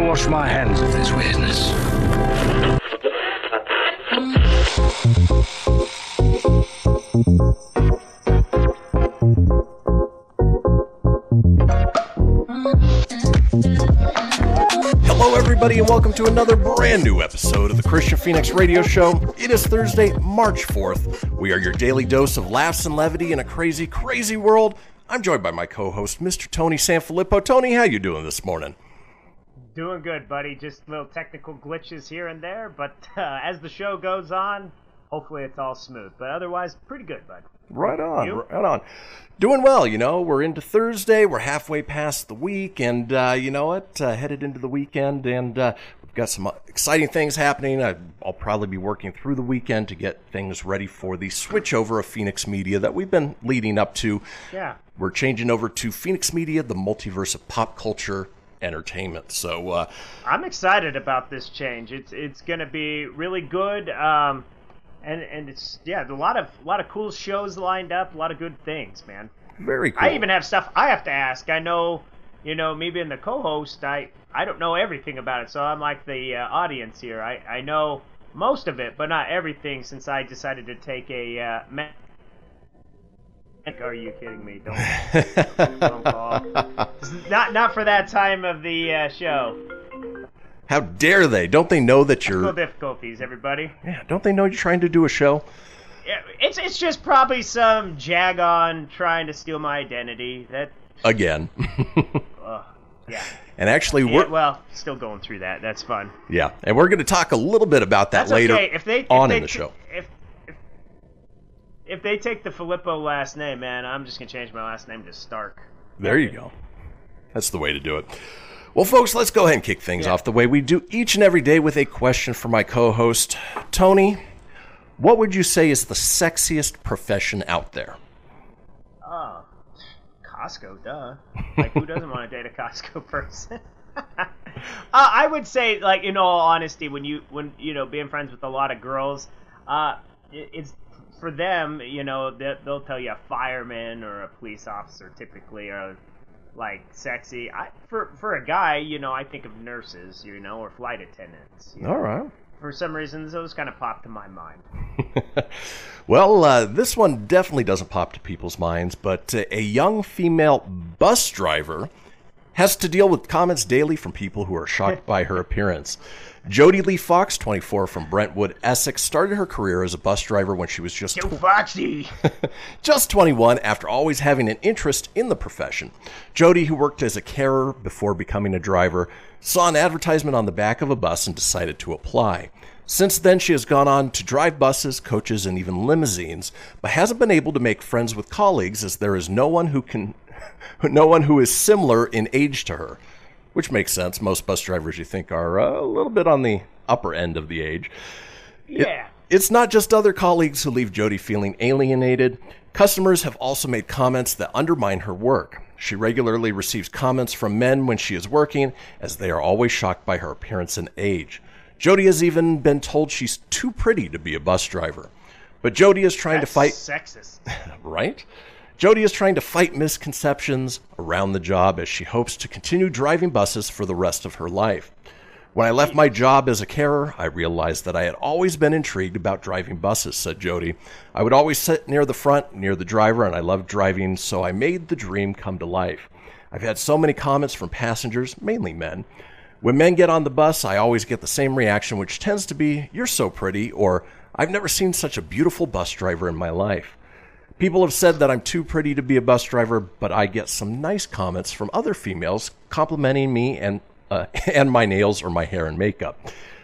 Wash my hands of this business. Hello, everybody, and welcome to another brand new episode of the Kristian Fenix Radio Show. It is Thursday, March 4th. We are your daily dose of laughs and levity in a crazy, crazy world. I'm joined by my co-host, Mr. Tony Sanfilippo. Tony, how you doing this morning? Doing good, buddy. Just little technical glitches here and there, but uh, as the show goes on, hopefully it's all smooth. But otherwise, pretty good, bud. Right on, You? right on. Doing well, you know. We're into Thursday. We're halfway past the week, and uh, you know what? Uh, headed into the weekend, and uh, we've got some uh, exciting things happening. I'll probably be working through the weekend to get things ready for the switchover of Fenix Media that we've been leading up to. Yeah. We're changing over to Fenix Media, the multiverse of pop culture entertainment. So, uh, I'm excited about this change. It's it's gonna be really good. Um, and and it's yeah, a lot of a lot of cool shows lined up, a lot of good things, man. very cool. I even have stuff I have to ask. I know, you know, me being the co-host, I I don't know everything about it, so I'm like the uh, audience here. I I know most of it, but not everything, since I decided to take a. Uh, are you kidding me? Don't, don't call. Not not for that time of the uh, show. How dare they? Don't they know that you're? difficulties, everybody. Yeah, don't they know you're trying to do a show? Yeah, It's it's just probably some jagon trying to steal my identity. That Again. yeah. and actually, Yeah, we're well, still going through that. That's fun. Yeah, and we're going to talk a little bit about that That's later okay. If they if on they in the show. If, if they take the Filippo last name, man, I'm just gonna change my last name to Stark. There you go. That's the way to do it. Well, folks, let's go ahead and kick things Yeah. off the way we do each and every day with a question for my co-host Tony. What would you say is the sexiest profession out there? Oh, Costco, duh. Like, who doesn't want to date a Costco person? uh, I would say, like, in all honesty, when you when you know being friends with a lot of girls, uh, it, it's for them. You know, they, they'll tell you a fireman or a police officer typically are like sexy. I for for a guy, you know, I think of nurses, you know, or flight attendants. you know. All right. For some reason, those kind of pop to my mind. Well, uh, this one definitely doesn't pop to people's minds, but uh, a young female bus driver has to deal with comments daily from people who are shocked by her appearance. Jody Lee Fox, 24, from Brentwood, Essex, started her career as a bus driver when she was just Yo, Foxy. just 21 after always having an interest in the profession. Jody, who worked as a carer before becoming a driver, saw an advertisement on the back of a bus and decided to apply. Since then, she has gone on to drive buses, coaches, and even limousines, but hasn't been able to make friends with colleagues as there is no one who can, no one who is similar in age to her. Which makes sense. Most bus drivers you think are uh, a little bit on the upper end of the age. Yeah. It's not just other colleagues who leave Jody feeling alienated. Customers have also made comments that undermine her work. She regularly receives comments from men when she is working, as they are always shocked by her appearance and age. Jody has even been told she's too pretty to be a bus driver. But Jody is trying That's to fight sexist. right? Jody is trying to fight misconceptions around the job as she hopes to continue driving buses for the rest of her life. When I left my job as a carer, I realized that I had always been intrigued about driving buses, said Jody. I would always sit near the front, near the driver, and I loved driving, so I made the dream come to life. I've had so many comments from passengers, mainly men. When men get on the bus, I always get the same reaction, which tends to be, You're so pretty, or I've never seen such a beautiful bus driver in my life. People have said that I'm too pretty to be a bus driver, but I get some nice comments from other females complimenting me and uh, and my nails or my hair and makeup.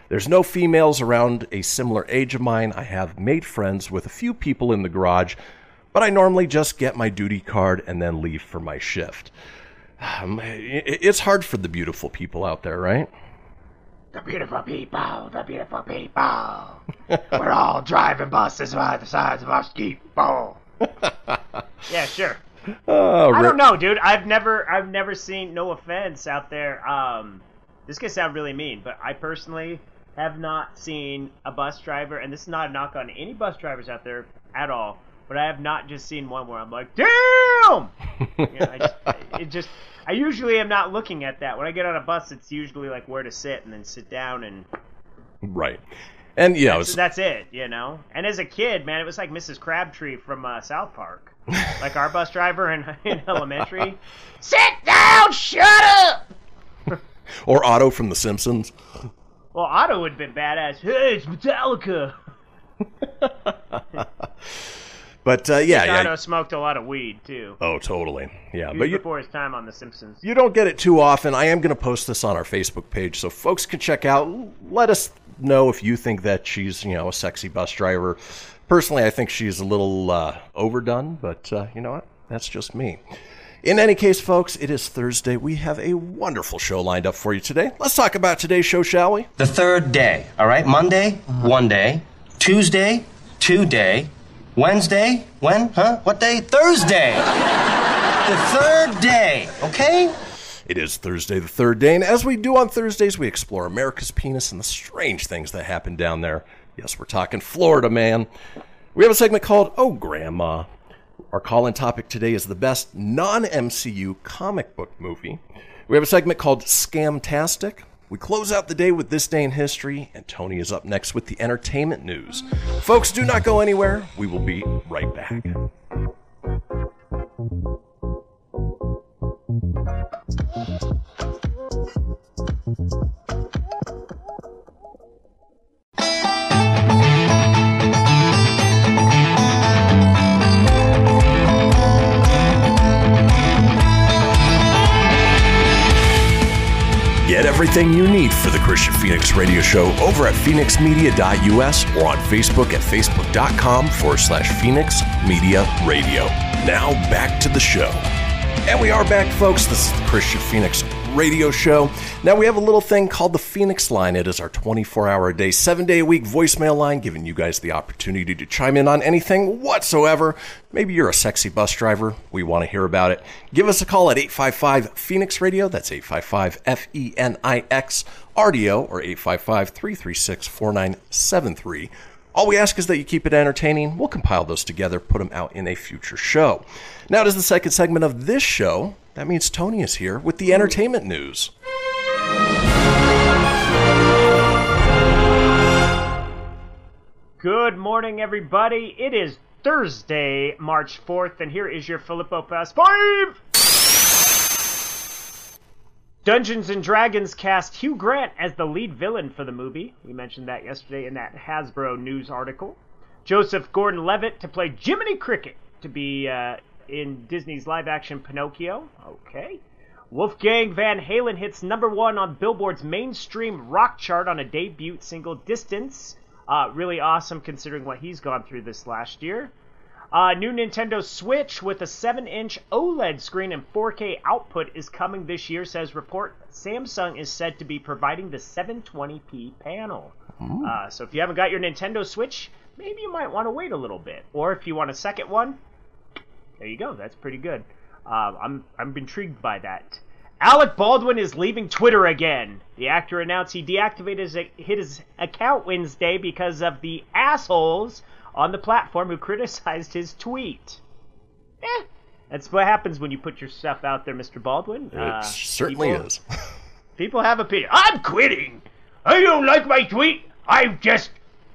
There's no females around a similar age of mine. I have made friends with a few people in the garage, but I normally just get my duty card and then leave for my shift. Um, It's hard for the beautiful people out there, right? The beautiful people, the beautiful people. We're all driving buses by the sides of our people. yeah, sure. Oh, I don't know, dude. I've never, I've never seen. No offense out there. Um, this could sound really mean, but I personally have not seen a bus driver, and this is not a knock on any bus drivers out there at all. But I have not just seen one where I'm like, damn. You know, I just, it just, I usually am not looking at that. When I get on a bus, it's usually like where to sit and then sit down and Right. And yeah, so was, that's it, you know. And as a kid, man, it was like Mrs. Crabtree from uh, South Park, like our bus driver in, in elementary. Sit down, shut up. or Otto from The Simpsons. Well, Otto would have been badass. Hey, it's Metallica. But uh, yeah, Otto yeah. smoked a lot of weed too. Oh, totally. Yeah, He but you, before his time on The Simpsons. you don't get it too often. I am going to post this on our Facebook page so folks can check out. Let us know if you think that she's, you know, a sexy bus driver. Personally, I think she's a little uh, overdone, but uh, you know what? That's just me. In any case, folks, it is Thursday. We have a wonderful show lined up for you today. Let's talk about today's show, shall we? The third day, all right? Monday, one day. Tuesday, two day. Wednesday, when? Huh? What day? Thursday. the third day, okay? It is Thursday, the third day, and as we do on Thursdays, we explore America's penis and the strange things that happen down there. Yes, we're talking Florida, man. We have a segment called Oh Grandma. Our call in topic today is the best non MCU comic book movie. We have a segment called Scamtastic. We close out the day with This Day in History, and Tony is up next with the entertainment news. Folks, do not go anywhere. We will be right back. Everything you need for the Kristian Fenix Radio Show over at fenixmedia.us or on Facebook at facebook.com forward slash Fenix Media Radio. Now back to the show. And we are back, folks. This is the Kristian Fenix Radio Show. Now we have a little thing called the Fenix Line. It is our 24 hour a day, seven day a week voicemail line, giving you guys the opportunity to chime in on anything whatsoever. Maybe you're a sexy bus driver. We want to hear about it. Give us a call at 855 Fenix Radio. That's 855 F E N I X RDO or 855 336 4973. All we ask is that you keep it entertaining. We'll compile those together, put them out in a future show. Now, it is the second segment of this show. That means Tony is here with the entertainment news. Good morning, everybody. It is Thursday, March 4th, and here is your Filippo Fast 5! Dungeons and Dragons cast Hugh Grant as the lead villain for the movie. We mentioned that yesterday in that Hasbro news article. Joseph Gordon Levitt to play Jiminy Cricket to be uh, in Disney's live action Pinocchio. Okay. Wolfgang Van Halen hits number one on Billboard's mainstream rock chart on a debut single, Distance. Uh, really awesome considering what he's gone through this last year. Uh, new Nintendo Switch with a 7 inch OLED screen and 4K output is coming this year, says report. Samsung is said to be providing the 720p panel. Uh, so if you haven't got your Nintendo Switch, maybe you might want to wait a little bit. Or if you want a second one, there you go. That's pretty good. Uh, I'm I'm intrigued by that. Alec Baldwin is leaving Twitter again. The actor announced he deactivated his, his account Wednesday because of the assholes on the platform who criticized his tweet. Eh, that's what happens when you put your stuff out there, Mr. Baldwin. It Uh, certainly people- is. People have opinion. I'm quitting. I don't like my tweet. I'm just,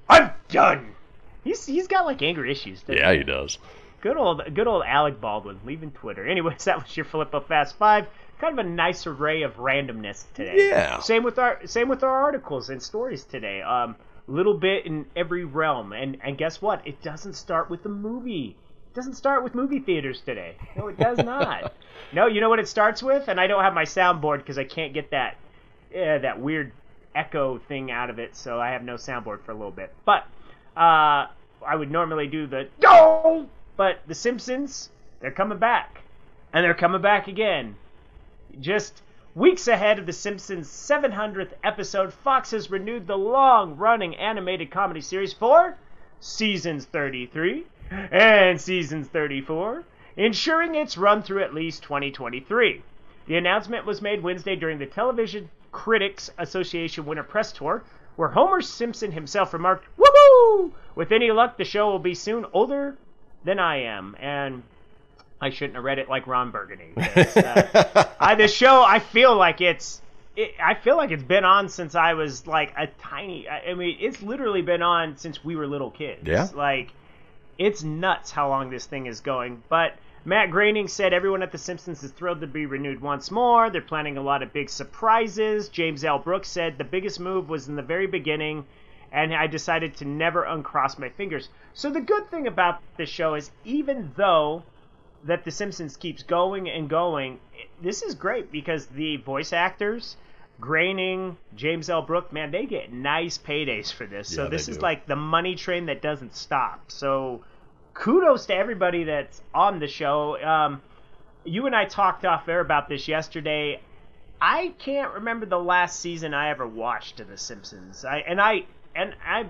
I'm done. He's he's got like anger issues. doesn't yeah, he does. Good old, good old Alec Baldwin leaving Twitter. Anyways, that was your Filippo Fast Five. kind of a nice array of randomness today. Yeah. Same with our same with our articles and stories today. Um, little bit in every realm, and and guess what? It doesn't start with the movie. It doesn't start with movie theaters today. No, it does not. no, you know what it starts with, and I don't have my soundboard because I can't get that uh, that weird echo thing out of it, so I have no soundboard for a little bit. But uh, I would normally do the go, but the Simpsons they're coming back, and they're coming back again. Just weeks ahead of The Simpsons' 700th episode, Fox has renewed the long running animated comedy series for seasons 33 and seasons 34, ensuring its run through at least 2023. The announcement was made Wednesday during the Television Critics Association Winter Press Tour, where Homer Simpson himself remarked, Woohoo! With any luck, the show will be soon older than I am. And I shouldn't have read it like Ron Burgundy. Uh, I, the show, I feel like it's. It, I feel like it's been on since I was like a tiny. I, I mean, it's literally been on since we were little kids. Yeah. Like, it's nuts how long this thing is going. But Matt Groening said everyone at The Simpsons is thrilled to be renewed once more. They're planning a lot of big surprises. James L. Brooks said the biggest move was in the very beginning, and I decided to never uncross my fingers. So the good thing about this show is even though that The Simpsons keeps going and going, this is great because the voice actors, Groening, James L. Brook, man, they get nice paydays for this. So this is do. like the money train that doesn't stop. So kudos to everybody that's on the show. Um, you and I talked off air about this yesterday. I can't remember the last season I ever watched of The Simpsons. I and I and I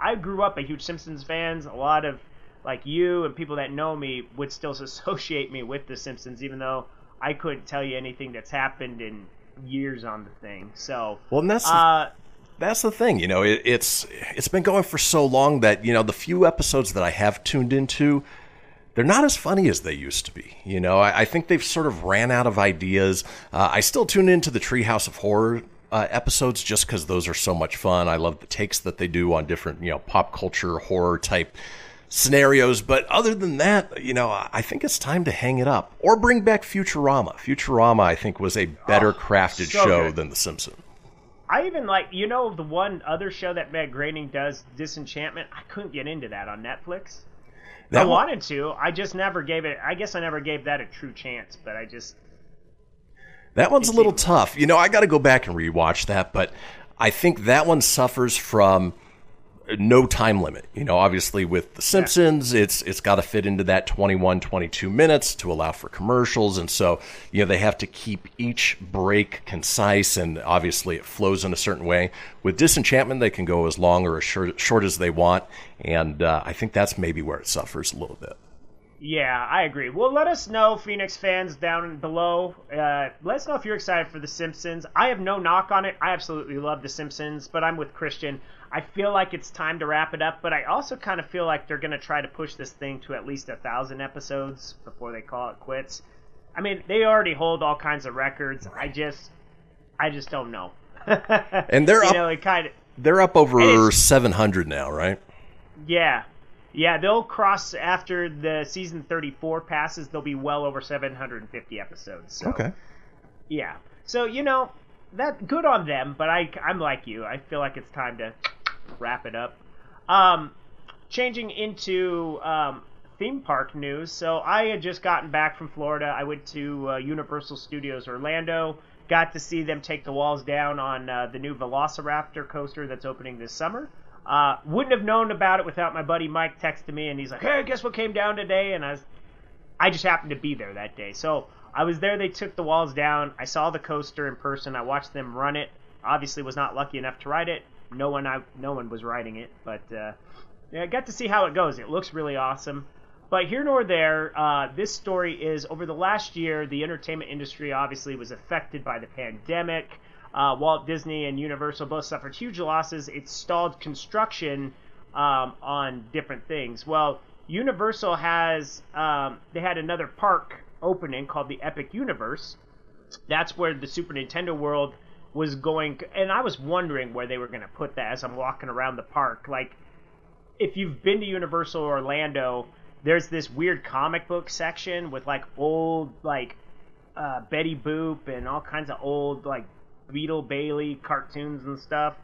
I grew up a huge Simpsons fans. A lot of like you and people that know me would still associate me with The Simpsons, even though I couldn't tell you anything that's happened in years on the thing. So Well, and that's the- uh, that's the thing, you know. It, it's it's been going for so long that you know the few episodes that I have tuned into, they're not as funny as they used to be. You know, I, I think they've sort of ran out of ideas. Uh, I still tune into the Treehouse of Horror uh, episodes just because those are so much fun. I love the takes that they do on different you know pop culture horror type scenarios. But other than that, you know, I think it's time to hang it up or bring back Futurama. Futurama, I think, was a better crafted so show good. than The Simpsons. I even like you know the one other show that Matt Groening does, Disenchantment. I couldn't get into that on Netflix. I That one- wanted to. I just never gave it. I guess I never gave that a true chance. But I just That one's a little tough. You know, I got to go back and rewatch that, but I think that one suffers from no time limit. You know, obviously with The Simpsons, it's it's got to fit into that 21 22 minutes to allow for commercials and so, you know, they have to keep each break concise and obviously it flows in a certain way. With Disenchantment, they can go as long or as short, short as they want, and uh, I think that's maybe where it suffers a little bit. Yeah, I agree. Well, let us know, Fenix fans down below. Uh, let us know if you're excited for The Simpsons. I have no knock on it. I absolutely love The Simpsons, but I'm with Kristian. I feel like it's time to wrap it up, but I also kind of feel like they're going to try to push this thing to at least a thousand episodes before they call it quits. I mean, they already hold all kinds of records. I just, I just don't know. And they're you up know, it kind of. they're up over 700 now, right? Yeah. Yeah, they'll cross after the season 34 passes, they'll be well over 750 episodes. So, Okay. Yeah. So, you know, that good on them, but I I'm like you. I feel like it's time to wrap it up. Um changing into um theme park news. So, I had just gotten back from Florida. I went to uh, Universal Studios Orlando. Got to see them take the walls down on uh, the new Velociraptor coaster that's opening this summer. Uh, wouldn't have known about it without my buddy Mike texting me, and he's like, "Hey, guess what came down today?" And I was, I just happened to be there that day, so I was there. They took the walls down. I saw the coaster in person. I watched them run it. Obviously, was not lucky enough to ride it. No one, I, no one was riding it, but uh, yeah, I got to see how it goes. It looks really awesome. But here nor there, uh, this story is over the last year, the entertainment industry obviously was affected by the pandemic. Uh, Walt Disney and Universal both suffered huge losses. It stalled construction um, on different things. Well, Universal has um, they had another park opening called the Epic Universe. That's where the Super Nintendo World was going, and I was wondering where they were going to put that as I'm walking around the park. Like, if you've been to Universal Orlando, there's this weird comic book section with like old like uh, Betty Boop and all kinds of old like Beetle Bailey cartoons and stuff.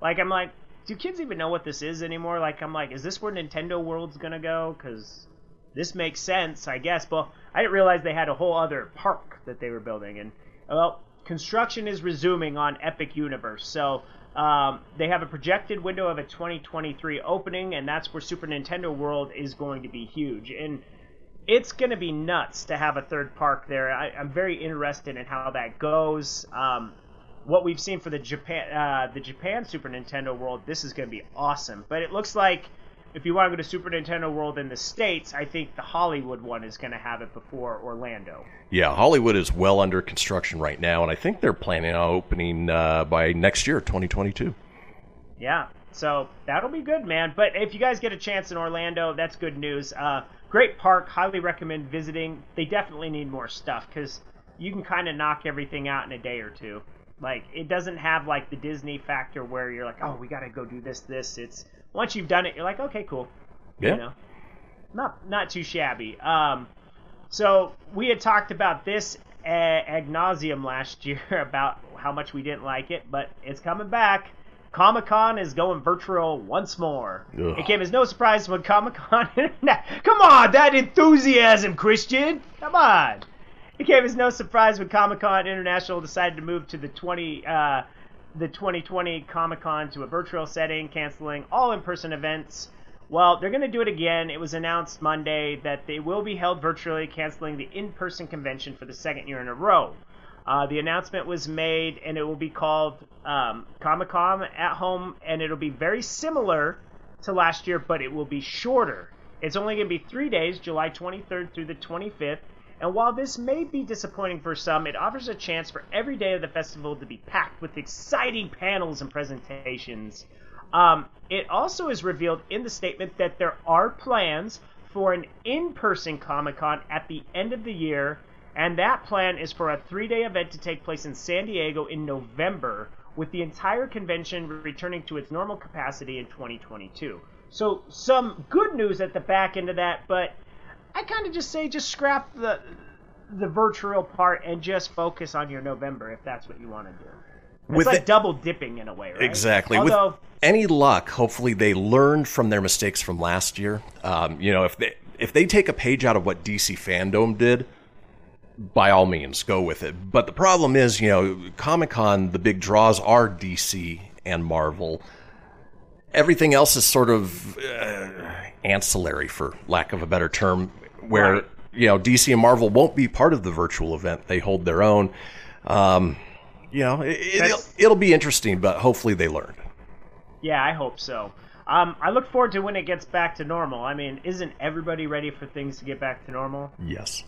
Like I'm like, do kids even know what this is anymore? Like I'm like, is this where Nintendo World's gonna go? Because this makes sense, I guess. But I didn't realize they had a whole other park that they were building, and well, construction is resuming on Epic Universe. So um, they have a projected window of a 2023 opening, and that's where Super Nintendo World is going to be huge. And it's going to be nuts to have a third park there. I, I'm very interested in how that goes. Um, what we've seen for the Japan, uh, the Japan Super Nintendo World, this is going to be awesome. But it looks like if you want to go to Super Nintendo World in the states, I think the Hollywood one is going to have it before Orlando. Yeah, Hollywood is well under construction right now, and I think they're planning on opening uh, by next year, 2022. Yeah, so that'll be good, man. But if you guys get a chance in Orlando, that's good news. Uh, great park, highly recommend visiting. They definitely need more stuff because you can kind of knock everything out in a day or two. Like it doesn't have like the Disney factor where you're like, oh, we got to go do this, this. It's once you've done it, you're like, okay, cool. Yeah. You know, not not too shabby. Um, so we had talked about this uh, ad nauseum last year about how much we didn't like it, but it's coming back. Comic Con is going virtual once more. Ugh. It came as no surprise when Comic Con. Come on, that enthusiasm, Kristian. Come on. It came as no surprise when Comic Con International decided to move to the 20 uh, the 2020 Comic Con to a virtual setting, canceling all in-person events. Well, they're going to do it again. It was announced Monday that they will be held virtually, canceling the in-person convention for the second year in a row. Uh, the announcement was made, and it will be called um, Comic Con at Home, and it'll be very similar to last year, but it will be shorter. It's only going to be three days, July 23rd through the 25th. And while this may be disappointing for some, it offers a chance for every day of the festival to be packed with exciting panels and presentations. Um, it also is revealed in the statement that there are plans for an in person Comic Con at the end of the year, and that plan is for a three day event to take place in San Diego in November, with the entire convention returning to its normal capacity in 2022. So, some good news at the back end of that, but I kind of just say just scrap the the virtual part and just focus on your November if that's what you want to do. It's With like it- double dipping in a way, right? Exactly. Although, With any luck, hopefully they learned from their mistakes from last year. Um, you know, if they if they take a page out of what DC fandom did, by all means, go with it. But the problem is, you know, Comic Con, the big draws are DC and Marvel. Everything else is sort of uh, ancillary, for lack of a better term, where Right. you know DC and Marvel won't be part of the virtual event. They hold their own. Um, you know, it, it'll, it'll be interesting, but hopefully they learn. yeah, I hope so. Um, I look forward to when it gets back to normal. I mean, isn't everybody ready for things to get back to normal? Yes.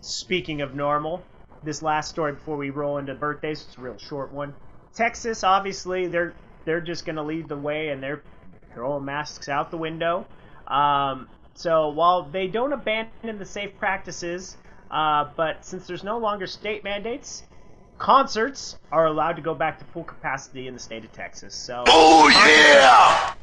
Speaking of normal, this last story before we roll into birthdays, it's a real short one. Texas, obviously, they're they're just going to lead the way and they're throwing masks out the window. Um, so while they don't abandon the safe practices, uh, but since there's no longer state mandates, concerts are allowed to go back to full capacity in the state of Texas. So Oh, yeah!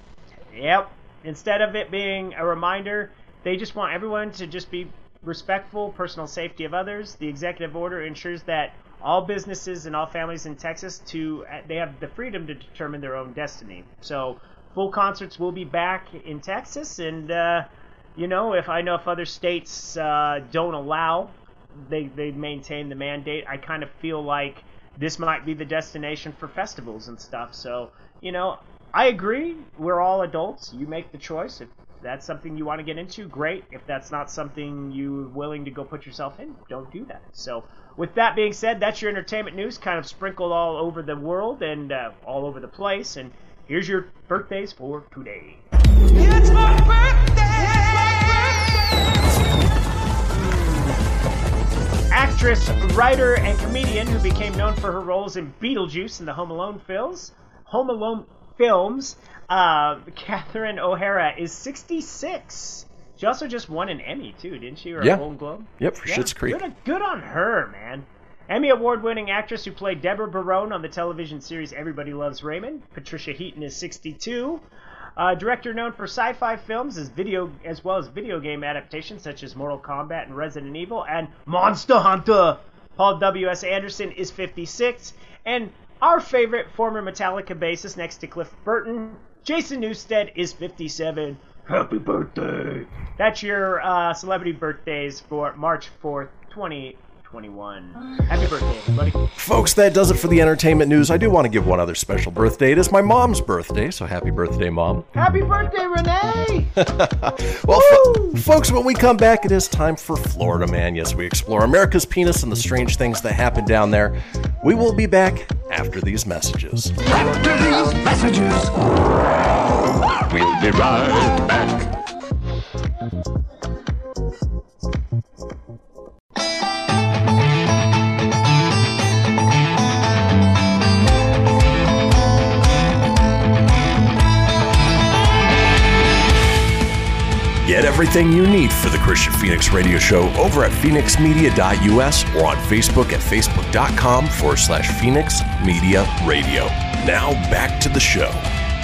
Yep. Instead of it being a reminder, they just want everyone to just be respectful, personal safety of others. The executive order ensures that all businesses and all families in Texas to they have the freedom to determine their own destiny. So full concerts will be back in Texas, and uh, you know if I know if other states uh, don't allow, they they maintain the mandate. I kind of feel like this might be the destination for festivals and stuff. So you know I agree. We're all adults. You make the choice. If that's something you want to get into, great. If that's not something you're willing to go put yourself in, don't do that. So, with that being said, that's your entertainment news, kind of sprinkled all over the world and uh, all over the place. And here's your birthdays for today. Actress, writer, and comedian who became known for her roles in Beetlejuice and the Home Alone films, Home Alone films, uh, Catherine O'Hara is 66. She also just won an Emmy too, didn't she? Or Yeah. a Golden Globe? Yep, for Schitt's Creek. Good, good on her, man. Emmy award-winning actress who played Deborah Barone on the television series Everybody Loves Raymond. Patricia Heaton is 62. Uh, director known for sci-fi films as video as well as video game adaptations such as Mortal Kombat and Resident Evil and Monster Hunter. Paul W.S. Anderson is 56. And our favorite former Metallica bassist next to Cliff Burton, Jason Newsted, is 57. Happy birthday! That's your uh, celebrity birthdays for March 4th, 2021. Ah. Happy birthday, everybody. Folks, that does it for the entertainment news. I do want to give one other special birthday. It is my mom's birthday, so happy birthday, Mom. Happy birthday, Renee! Well, fo- folks, when we come back, it is time for Florida Man. Yes, we explore America's penis and the strange things that happen down there. We will be back after these messages. After these messages, we'll be right back. Get everything you need for the Kristian Fenix Radio Show over at fenixmedia.us or on Facebook at facebook.com forward slash Fenix Media Radio. Now back to the show.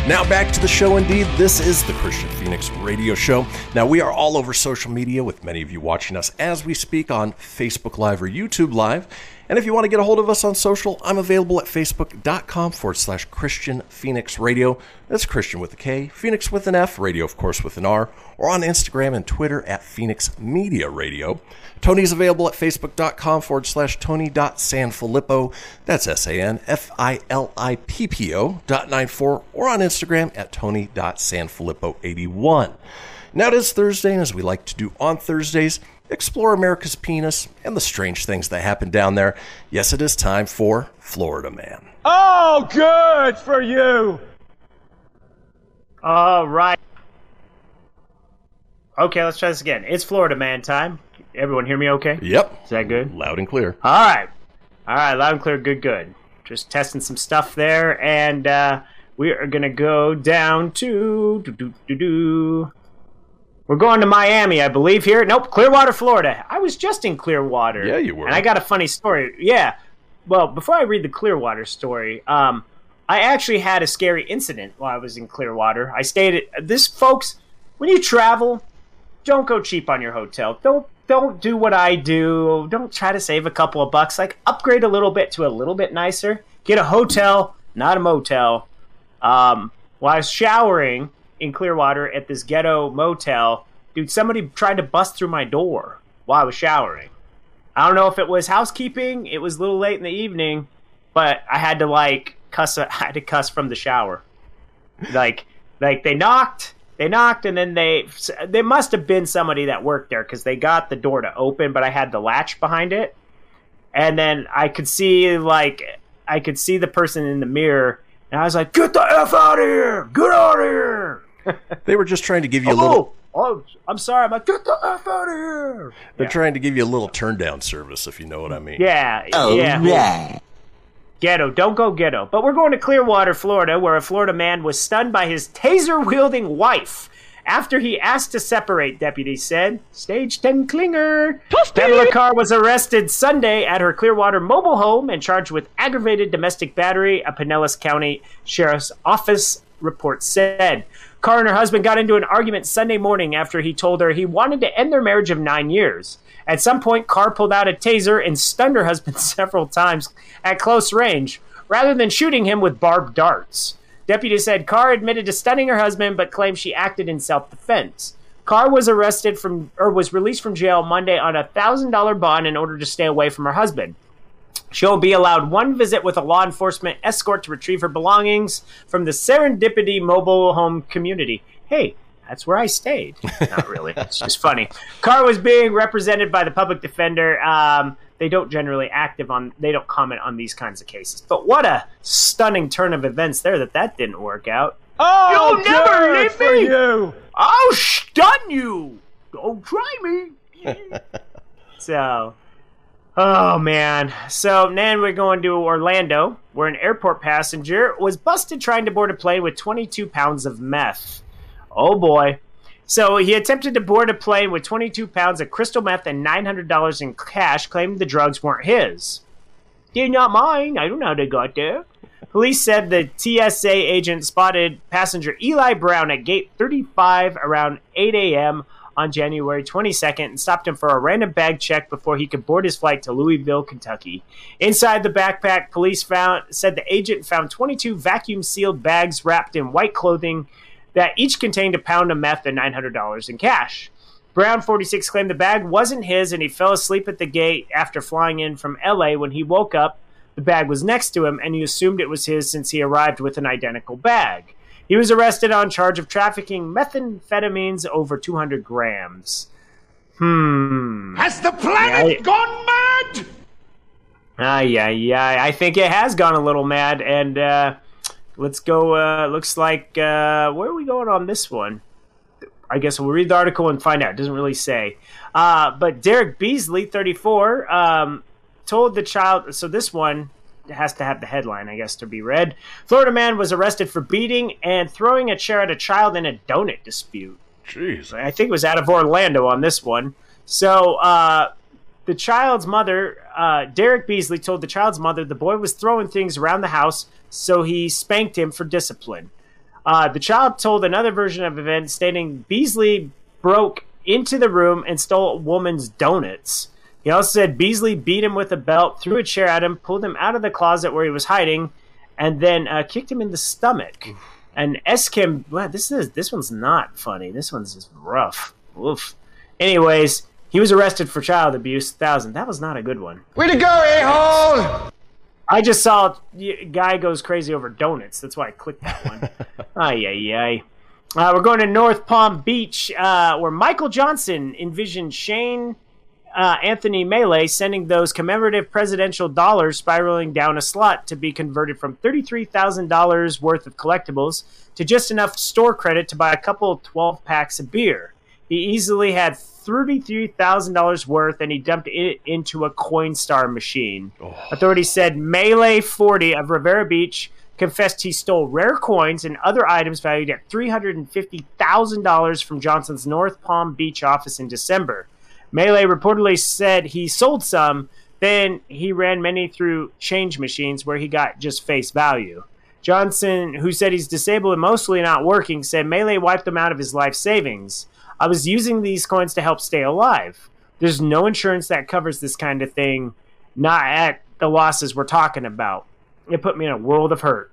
Now back to the show indeed. This is the Kristian Fenix Radio Show. Now we are all over social media with many of you watching us as we speak on Facebook Live or YouTube Live. And if you want to get a hold of us on social, I'm available at facebook.com forward slash Kristian Fenix Radio. That's Kristian with a K, Fenix with an F, radio, of course, with an R, or on Instagram and Twitter at Fenix Media Radio. Tony's available at facebook.com forward slash Tony.Sanfilippo. That's S A N F I L I P P O dot nine four, or on Instagram at Tony.Sanfilippo81. Now it is Thursday, and as we like to do on Thursdays, explore America's penis and the strange things that happen down there. Yes, it is time for Florida Man. Oh, good for you. All right. Okay, let's try this again. It's Florida Man time. Everyone hear me okay? Yep, Is that good? loud and clear. All right. All right, loud and clear. Good, good. Just testing some stuff there, and uh, we are going to go down to. Do, do, do, do. We're going to Miami, I believe, here. Nope, Clearwater, Florida. I was just in Clearwater. Yeah, you were. And I got a funny story. Yeah. Well, before I read the Clearwater story, um, I actually had a scary incident while I was in Clearwater. I stayed at this, folks. When you travel, don't go cheap on your hotel. Don't don't do what I do. Don't try to save a couple of bucks. Like upgrade a little bit to a little bit nicer. Get a hotel, not a motel. Um, while I was showering in Clearwater at this ghetto motel, dude, somebody tried to bust through my door while I was showering. I don't know if it was housekeeping. It was a little late in the evening, but I had to like cuss. I had to cuss from the shower. Like, like they knocked, they knocked, and then they. There must have been somebody that worked there because they got the door to open, but I had the latch behind it, and then I could see like I could see the person in the mirror, and I was like, "Get the f out of here! Get out of here!" They were just trying to give you a oh, little. oh, I'm sorry. I'm like, "Get the f out of here!" They're trying to give you a little turn down service, if you know what I mean. Yeah, Oh yeah. Ghetto, don't go ghetto. But we're going to Clearwater, Florida, where a Florida man was stunned by his taser wielding wife after he asked to separate, deputies said. Stage 10 clinger. Pamela Carr was arrested Sunday at her Clearwater mobile home and charged with aggravated domestic battery, a Pinellas County Sheriff's Office report said. Carr and her husband got into an argument Sunday morning after he told her he wanted to end their marriage of nine years. At some point, Carr pulled out a taser and stunned her husband several times at close range, rather than shooting him with barbed darts. Deputies said Carr admitted to stunning her husband, but claimed she acted in self-defense. Carr was arrested from or was released from jail Monday on a thousand dollar bond in order to stay away from her husband. She'll be allowed one visit with a law enforcement escort to retrieve her belongings from the Serendipity mobile home community. Hey, that's where I stayed. Not really. It's just funny. Carr was being represented by the public defender. Um, they don't generally active on. They don't comment on these kinds of cases. But what a stunning turn of events there that that didn't work out. Oh, You'll never good leave for me. you. I'll stun you. Don't try me. so, oh man. So then we're going to Orlando, where an airport passenger was busted trying to board a plane with 22 pounds of meth. Oh boy. So he attempted to board a plane with 22 pounds of crystal meth and $900 in cash, claiming the drugs weren't his. They're not mine. I don't know how they got there. Police said the TSA agent spotted passenger Eli Brown at gate 35 around 8 a.m. on January 22nd and stopped him for a random bag check before he could board his flight to Louisville, Kentucky. Inside the backpack, police found said the agent found 22 vacuum sealed bags wrapped in white clothing that each contained a pound of meth and $900 in cash. Brown 46 claimed the bag wasn't his and he fell asleep at the gate after flying in from LA. When he woke up, the bag was next to him and he assumed it was his since he arrived with an identical bag. He was arrested on charge of trafficking methamphetamines over 200 grams. Hmm. Has the planet I- gone mad? Ah, yeah, yeah. I think it has gone a little mad, and uh, let's go. Uh, looks like uh, where are we going on this one? I guess we'll read the article and find out. It doesn't really say. Uh, but Derek Beasley, 34, um, told the child. So this one has to have the headline, I guess, to be read. Florida man was arrested for beating and throwing a chair at a child in a donut dispute. Jeez. I think it was out of Orlando on this one. So uh, the child's mother, uh, Derek Beasley, told the child's mother the boy was throwing things around the house, so he spanked him for discipline. Uh, the child told another version of events, stating Beasley broke into the room and stole a woman's donuts. He also said Beasley beat him with a belt, threw a chair at him, pulled him out of the closet where he was hiding, and then uh, kicked him in the stomach. And Eskim, wow, this is this one's not funny. This one's just rough. Oof. Anyways, he was arrested for child abuse. Thousand. That was not a good one. Way to go, a-hole! I just saw a guy goes crazy over donuts. That's why I clicked that one. ay, ay, ay. Uh, we're going to North Palm Beach, uh, where Michael Johnson envisioned Shane uh, Anthony Melee sending those commemorative presidential dollars spiraling down a slot to be converted from $33,000 worth of collectibles to just enough store credit to buy a couple 12 packs of beer. He easily had $33,000 worth and he dumped it into a Coinstar machine. Authorities said Melee 40 of Riviera Beach confessed he stole rare coins and other items valued at $350,000 from Johnson's North Palm Beach office in December. Melee reportedly said he sold some, then he ran many through change machines where he got just face value. Johnson, who said he's disabled and mostly not working, said Melee wiped them out of his life savings. I was using these coins to help stay alive. There's no insurance that covers this kind of thing, not at the losses we're talking about. It put me in a world of hurt.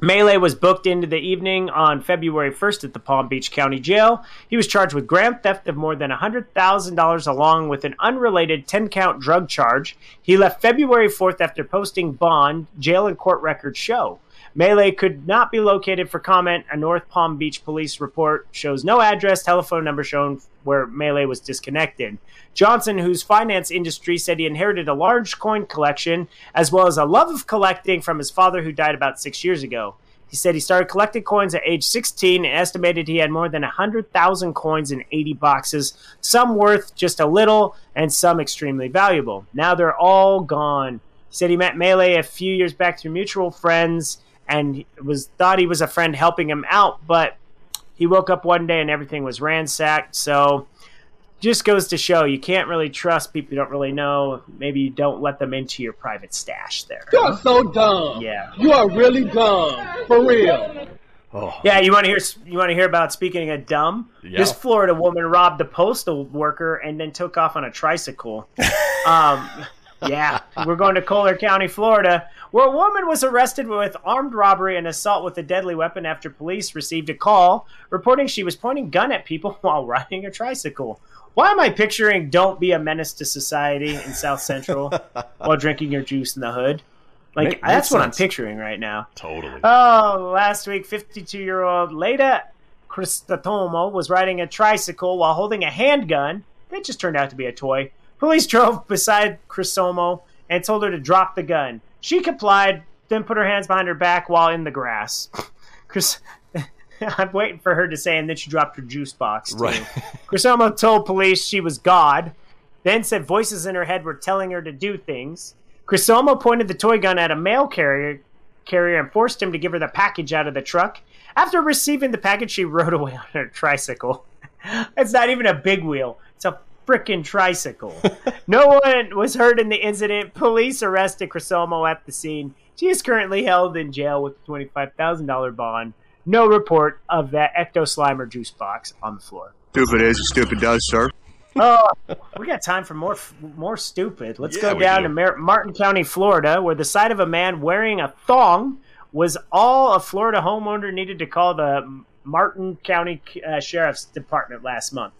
Melee was booked into the evening on February 1st at the Palm Beach County Jail. He was charged with grand theft of more than $100,000 along with an unrelated 10 count drug charge. He left February 4th after posting bond, jail and court records show. Melee could not be located for comment. A North Palm Beach police report shows no address, telephone number shown where Melee was disconnected. Johnson, whose finance industry said he inherited a large coin collection as well as a love of collecting from his father who died about six years ago. He said he started collecting coins at age 16 and estimated he had more than 100,000 coins in 80 boxes, some worth just a little and some extremely valuable. Now they're all gone. He said he met Melee a few years back through mutual friends and was thought he was a friend helping him out, but he woke up one day and everything was ransacked. So just goes to show you can't really trust people you don't really know. Maybe you don't let them into your private stash there. You're so dumb. Yeah. You are really dumb. For real. Yeah, you want to hear you want to hear about speaking of dumb? Yeah. This Florida woman robbed a postal worker and then took off on a tricycle. um, yeah, we're going to Collier County, Florida, where a woman was arrested with armed robbery and assault with a deadly weapon after police received a call reporting she was pointing gun at people while riding a tricycle. Why am I picturing "Don't be a menace to society" in South Central while drinking your juice in the hood? Like Ma- makes that's what I'm picturing right now. Totally. Oh, last week, 52 year old Leda Cristatomo was riding a tricycle while holding a handgun. That just turned out to be a toy. Police drove beside Cristomo and told her to drop the gun. She complied, then put her hands behind her back while in the grass. Chris. I'm waiting for her to say, and then she dropped her juice box. Too. Right. Crisomo told police she was God, then said voices in her head were telling her to do things. Crisomo pointed the toy gun at a mail carrier, carrier and forced him to give her the package out of the truck. After receiving the package, she rode away on her tricycle. it's not even a big wheel, it's a frickin' tricycle. no one was hurt in the incident. Police arrested Crisomo at the scene. She is currently held in jail with a $25,000 bond. No report of that ecto slimer juice box on the floor. Stupid is, stupid does, sir. Oh, we got time for more more stupid. Let's Yeah, go down do. to Mar- Martin County, Florida, where the sight of a man wearing a thong was all a Florida homeowner needed to call the Martin County uh, Sheriff's Department last month.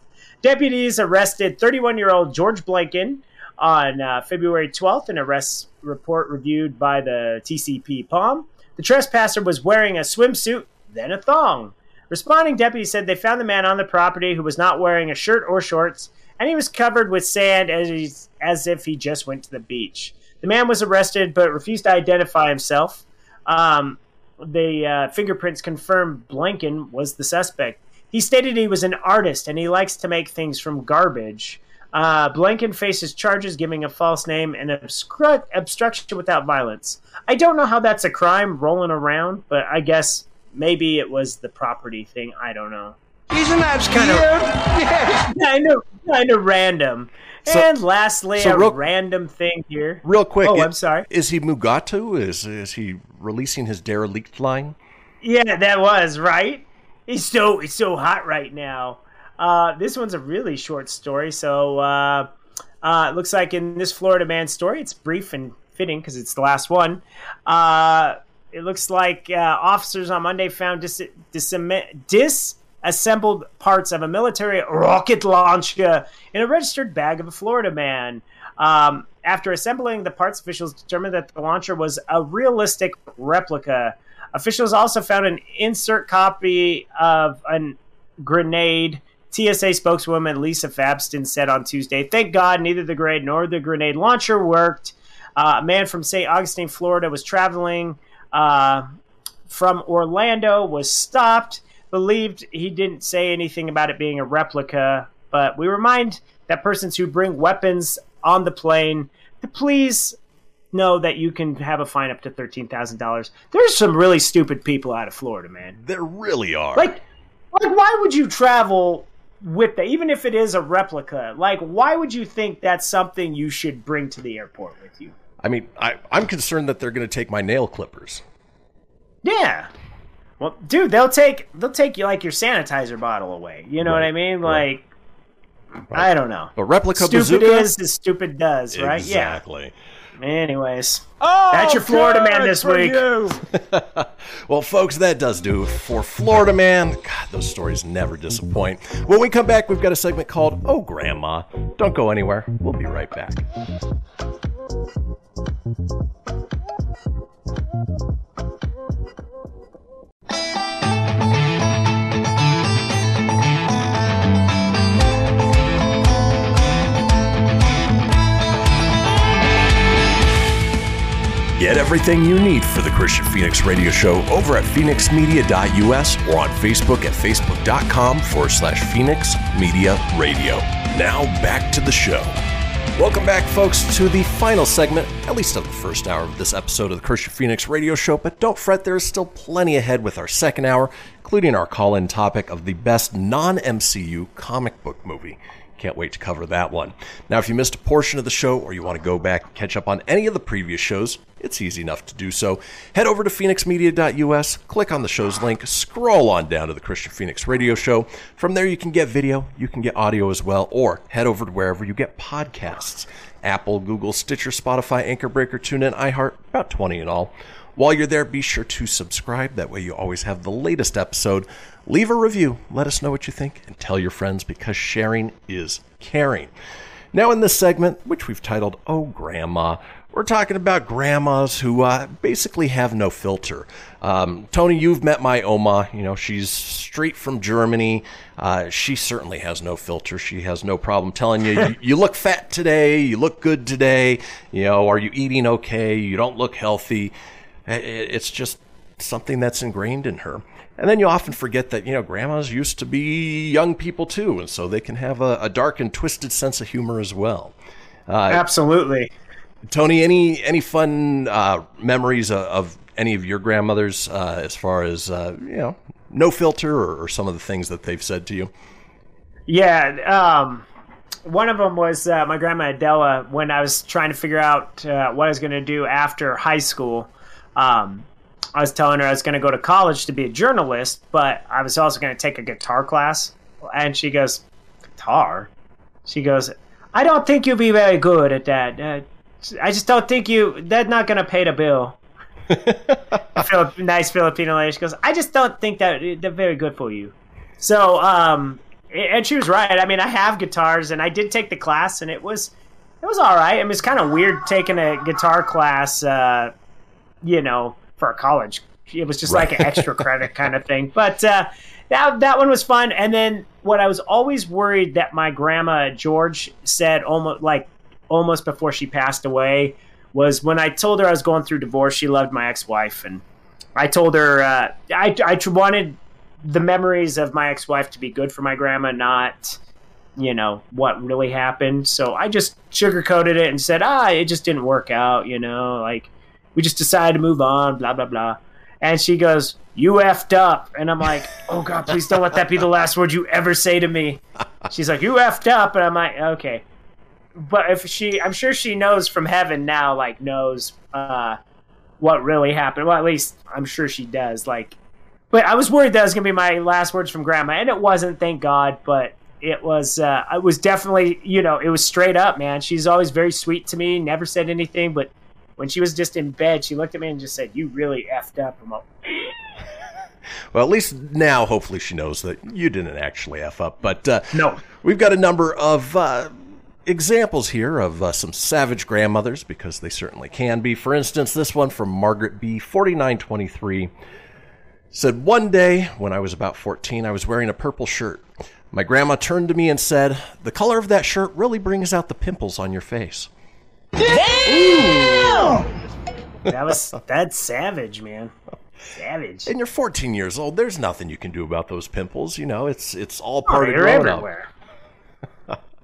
Deputies arrested 31 year old George Blanken on uh, February 12th, an arrest report reviewed by the TCPalm. The trespasser was wearing a swimsuit, then a thong. Responding deputies said they found the man on the property who was not wearing a shirt or shorts, and he was covered with sand as, as if he just went to the beach. The man was arrested but refused to identify himself. Um, the uh, fingerprints confirmed Blanken was the suspect. He stated he was an artist and he likes to make things from garbage. Uh, Blanken faces charges giving a false name and obstru- obstruction without violence. I don't know how that's a crime rolling around, but I guess maybe it was the property thing. I don't know. Isn't that kind of... Kind of, kind of random. So- and lastly, so a real- random thing here. Real quick. Oh, it- I'm sorry. Is he Mugatu? Is is he releasing his derelict line? Yeah, that was right. It's so it's so hot right now. Uh, this one's a really short story, so uh, uh, it looks like in this Florida man story, it's brief and fitting because it's the last one. Uh, it looks like uh, officers on Monday found dis- disassemb- disassembled parts of a military rocket launcher in a registered bag of a Florida man. Um, after assembling the parts, officials determined that the launcher was a realistic replica. Officials also found an insert copy of a grenade. TSA spokeswoman Lisa Farbstein said on Tuesday, "Thank God, neither the grenade nor the grenade launcher worked." Uh, a man from St. Augustine, Florida, was traveling uh, from Orlando, was stopped. Believed he didn't say anything about it being a replica, but we remind that persons who bring weapons on the plane to please know that you can have a fine up to thirteen thousand dollars. There's some really stupid people out of Florida, man. There really are. Like, like why would you travel with that? Even if it is a replica, like why would you think that's something you should bring to the airport with you? I mean, I, I'm concerned that they're going to take my nail clippers. Yeah. Well, dude, they'll take they'll take you like your sanitizer bottle away. You know what I mean? Like, I don't know. A replica stupid bazooka? is as stupid does, right? Exactly. Yeah. Anyways, Oh, that's your Florida man this for week. you. Well, folks, that does do for Florida Man. God, those stories never disappoint. When we come back, we've got a segment called Oh Grandma. Don't go anywhere. We'll be right back. Get everything you need for the Kristian Fenix Radio Show over at fenixmedia.us or on Facebook at facebook.com forward slash Fenix Media Radio. Now back to the show. Welcome back, folks, to the final segment, at least of the first hour of this episode of the Kristian Fenix Radio Show. But don't fret, there is still plenty ahead with our second hour, including our call in topic of the best non MCU comic book movie. Can't wait to cover that one. Now, if you missed a portion of the show or you want to go back and catch up on any of the previous shows, it's easy enough to do so. Head over to fenixmedia.us, click on the show's link, scroll on down to the Kristian Fenix Radio Show. From there, you can get video, you can get audio as well, or head over to wherever you get podcasts Apple, Google, Stitcher, Spotify, Anchor Breaker, TuneIn, iHeart, about 20 in all. While you're there, be sure to subscribe. That way, you always have the latest episode. Leave a review. Let us know what you think and tell your friends because sharing is caring. Now, in this segment, which we've titled Oh Grandma, we're talking about grandmas who uh, basically have no filter. Um, Tony, you've met my Oma. You know, she's straight from Germany. Uh, she certainly has no filter. She has no problem telling you, you, you look fat today, you look good today, you know, are you eating okay, you don't look healthy. It's just something that's ingrained in her. And then you often forget that, you know, grandmas used to be young people too, and so they can have a, a dark and twisted sense of humor as well. Absolutely. Tony, any any fun uh, memories of, of any of your grandmothers uh, as far as uh, you know, no filter or, or some of the things that they've said to you? Yeah, um, one of them was uh, my grandma Adela. When I was trying to figure out uh, what I was going to do after high school, um, I was telling her I was going to go to college to be a journalist, but I was also going to take a guitar class. And she goes, guitar? She goes, I don't think you'll be very good at that. Uh, I just don't think you. That's not going to pay the bill. Filip, nice Filipino lady. She goes, I just don't think that they're very good for you. So, um, and she was right. I mean, I have guitars, and I did take the class, and it was, it was all right. I mean, it's kind of weird taking a guitar class, uh, you know, for a college. It was just like an extra credit kind of thing. But uh, that that one was fun. And then what I was always worried that my grandma George said almost like almost before she passed away was when I told her I was going through divorce. She loved my ex-wife, and I told her uh, I I wanted the memories of my ex-wife to be good for my grandma, not you know what really happened. So I just sugarcoated it and said, ah, it just didn't work out. You know, like we just decided to move on. Blah blah blah. And she goes, "You effed up," and I'm like, "Oh God, please don't let that be the last word you ever say to me." She's like, "You effed up," and I'm like, "Okay." But if she, I'm sure she knows from heaven now, like knows uh, what really happened. Well, at least I'm sure she does. Like, but I was worried that was gonna be my last words from Grandma, and it wasn't. Thank God. But it was. Uh, it was definitely. You know, it was straight up, man. She's always very sweet to me. Never said anything, but when she was just in bed, she looked at me and just said, "You really effed up." I'm like, Well, at least now, hopefully, she knows that you didn't actually f up. But uh, No. we've got a number of uh, examples here of uh, some savage grandmothers because they certainly can be. For instance, this one from Margaret B. Forty nine twenty three said one day when I was about fourteen, I was wearing a purple shirt. My grandma turned to me and said, "The color of that shirt really brings out the pimples on your face." That was that's savage, man. Savage. And you're 14 years old. There's nothing you can do about those pimples. You know, it's it's all part Oh, of they're growing up. everywhere.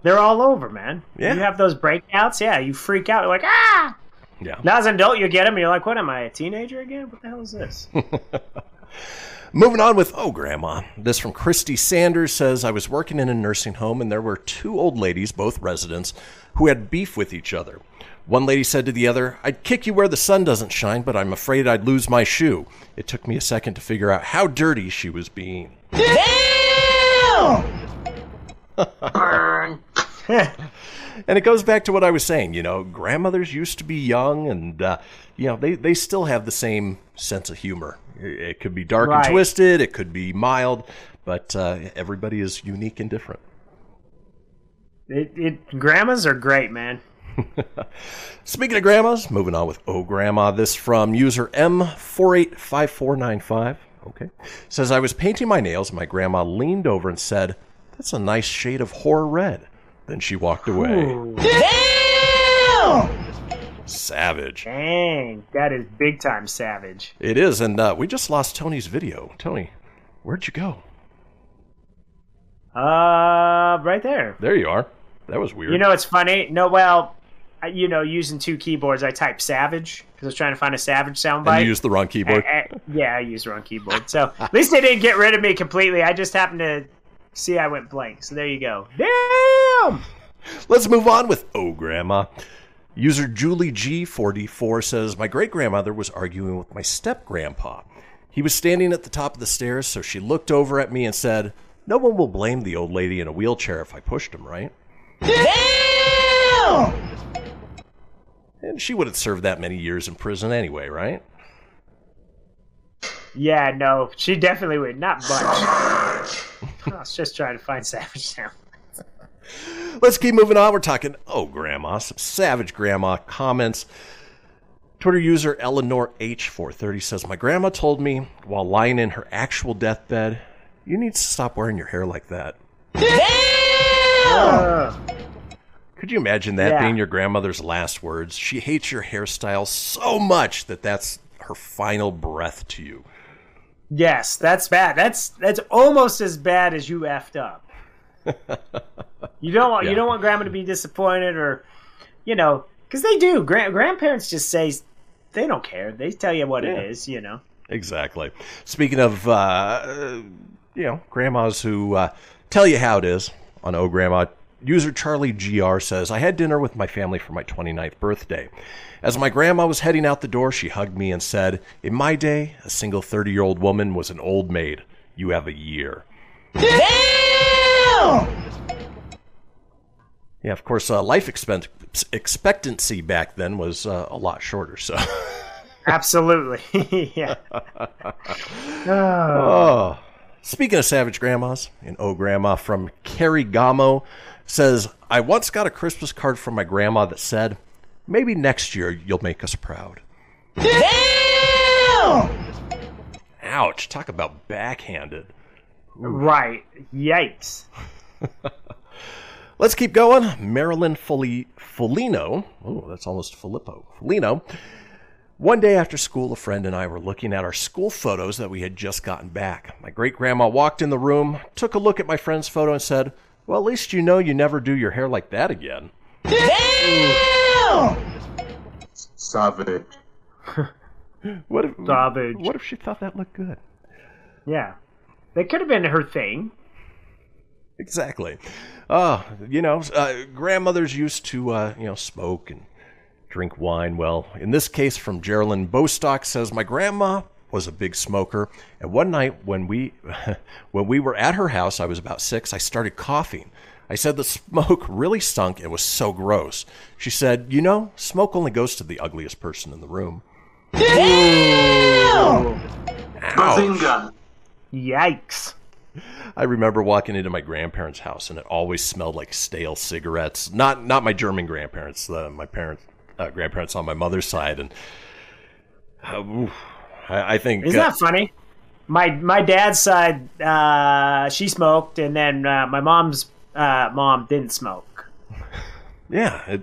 They're all over, man. Yeah. You have those breakouts, yeah. You freak out. You're like, ah. Yeah. Now as an adult, you get them. And you're like, what am I, a teenager again? What the hell is this? Moving on with Oh Grandma. This from Christy Sanders says I was working in a nursing home and there were two old ladies, both residents, who had beef with each other. One lady said to the other, I'd kick you where the sun doesn't shine, but I'm afraid I'd lose my shoe. It took me a second to figure out how dirty she was being. And it goes back to what I was saying. You know, grandmothers used to be young, and uh, you know they they still have the same sense of humor. It, it could be dark Right. and twisted, it could be mild, but uh, everybody is unique and different. it, it, grandmas are great, man. Speaking of grandmas, moving on with Oh Grandma. This from user M485495. Okay. Says, I was painting my nails. and My grandma leaned over and said, That's a nice shade of horror red. Then she walked away. Savage. Dang, that is big time savage. It is. And uh, we just lost Tony's video. Tony, where'd you go? Uh, right there. There you are. That was weird. You know, it's funny. No, well, I- you know, using two keyboards, I typed savage because I was trying to find a savage soundbite. and you used the wrong keyboard. Eh, eh, yeah, I used the wrong keyboard. So at least they didn't get rid of me completely. I just happened to see I went blank. So there you go. Damn. Let's move on with Oh Grandma. User Julie G44 says, My great grandmother was arguing with my step grandpa. He was standing at the top of the stairs, so she looked over at me and said, No one will blame the old lady in a wheelchair if I pushed him, right? And she wouldn't serve that many years in prison anyway, right? Yeah, no, she definitely would. Not much. I was just trying to find savage sound. Let's keep moving on. We're talking, oh, grandma, some savage grandma comments. Twitter user Eleanor H430 says, My grandma told me while lying in her actual deathbed, you need to stop wearing your hair like that. Could you imagine that Yeah. being your grandmother's last words? She hates your hairstyle so much that that's her final breath to you. Yes, that's bad. That's that's almost as bad as you effed up. you don't want Yeah. you don't want grandma to be disappointed or, you know, because they do. Grand, grandparents just say they don't care. They tell you what Yeah. it is. You know. Exactly. Speaking of, uh, you know, grandmas who uh, tell you how it is on Oh Grandma, user Charlie GR says, I had dinner with my family for my 29th birthday. As my grandma was heading out the door, she hugged me and said, In my day, a single 30 year old woman was an old maid. You have a year. Damn! Yeah, of course, uh, life expect- expectancy back then was uh, a lot shorter. So, Absolutely. yeah. oh. Speaking of savage grandmas, an oh grandma from Carrie Gamo says, I once got a Christmas card from my grandma that said, maybe next year you'll make us proud. Ouch. Talk about backhanded. Right. Yikes. Let's keep going. Marilyn Foli- Folino. Oh, that's almost Filippo. Folino. One day after school, a friend and I were looking at our school photos that we had just gotten back. My great grandma walked in the room, took a look at my friend's photo, and said, Well, at least you know you never do your hair like that again. Savage. What if, Savage. what if she thought that looked good? Yeah. That could have been her thing. Exactly. Uh, you know, uh, grandmothers used to, uh, you know, smoke and drink wine. Well, in this case, from Geraldine Bostock says, my grandma was a big smoker, and one night when we, when we were at her house, I was about six. I started coughing. I said the smoke really stunk and was so gross. She said, "You know, smoke only goes to the ugliest person in the room." Ouch. Yikes. I remember walking into my grandparents' house, and it always smelled like stale cigarettes. Not not my German grandparents, uh, my parents, uh, grandparents on my mother's side, and uh, oof, I, I think Isn't uh, that funny? My my dad's side, uh, she smoked, and then uh, my mom's uh, mom didn't smoke. yeah. It,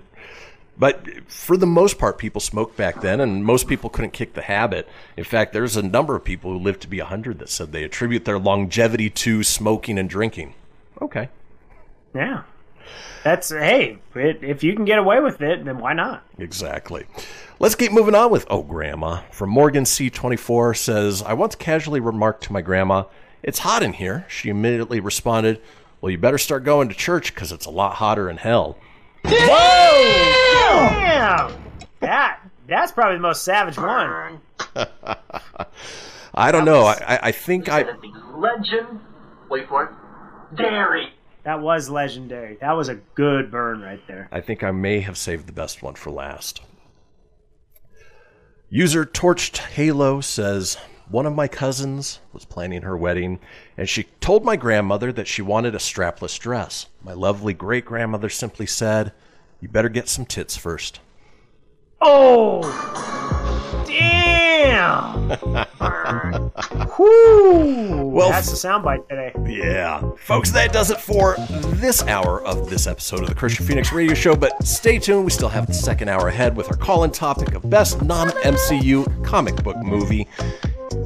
but for the most part, people smoked back then, and most people couldn't kick the habit. In fact, there's a number of people who lived to be 100 that said they attribute their longevity to smoking and drinking. Okay. Yeah, that's hey, it, if you can get away with it, then why not? Exactly. Let's keep moving on with Oh Grandma. From Morgan C24 says, I once casually remarked to my grandma, It's hot in here. She immediately responded, Well, you better start going to church because it's a lot hotter in hell. Whoa! Damn, that that's probably the most savage one. I don't know. I, I- I think I. Legend. Wait for it. Dairy. That was legendary. That was a good burn right there. I think I may have saved the best one for last. User Torched Halo says, One of my cousins was planning her wedding, and she told my grandmother that she wanted a strapless dress. My lovely great grandmother simply said, You better get some tits first. Oh! Whoo! Well, that's a soundbite today. Yeah. Folks, that does it for this hour of this episode of the Kristian Fenix Radio Show. But stay tuned. We still have the second hour ahead with our call in topic of best non MCU comic book movie.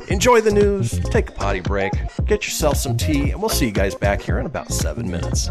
Enjoy the news, take a potty break, get yourself some tea, and we'll see you guys back here in about seven minutes.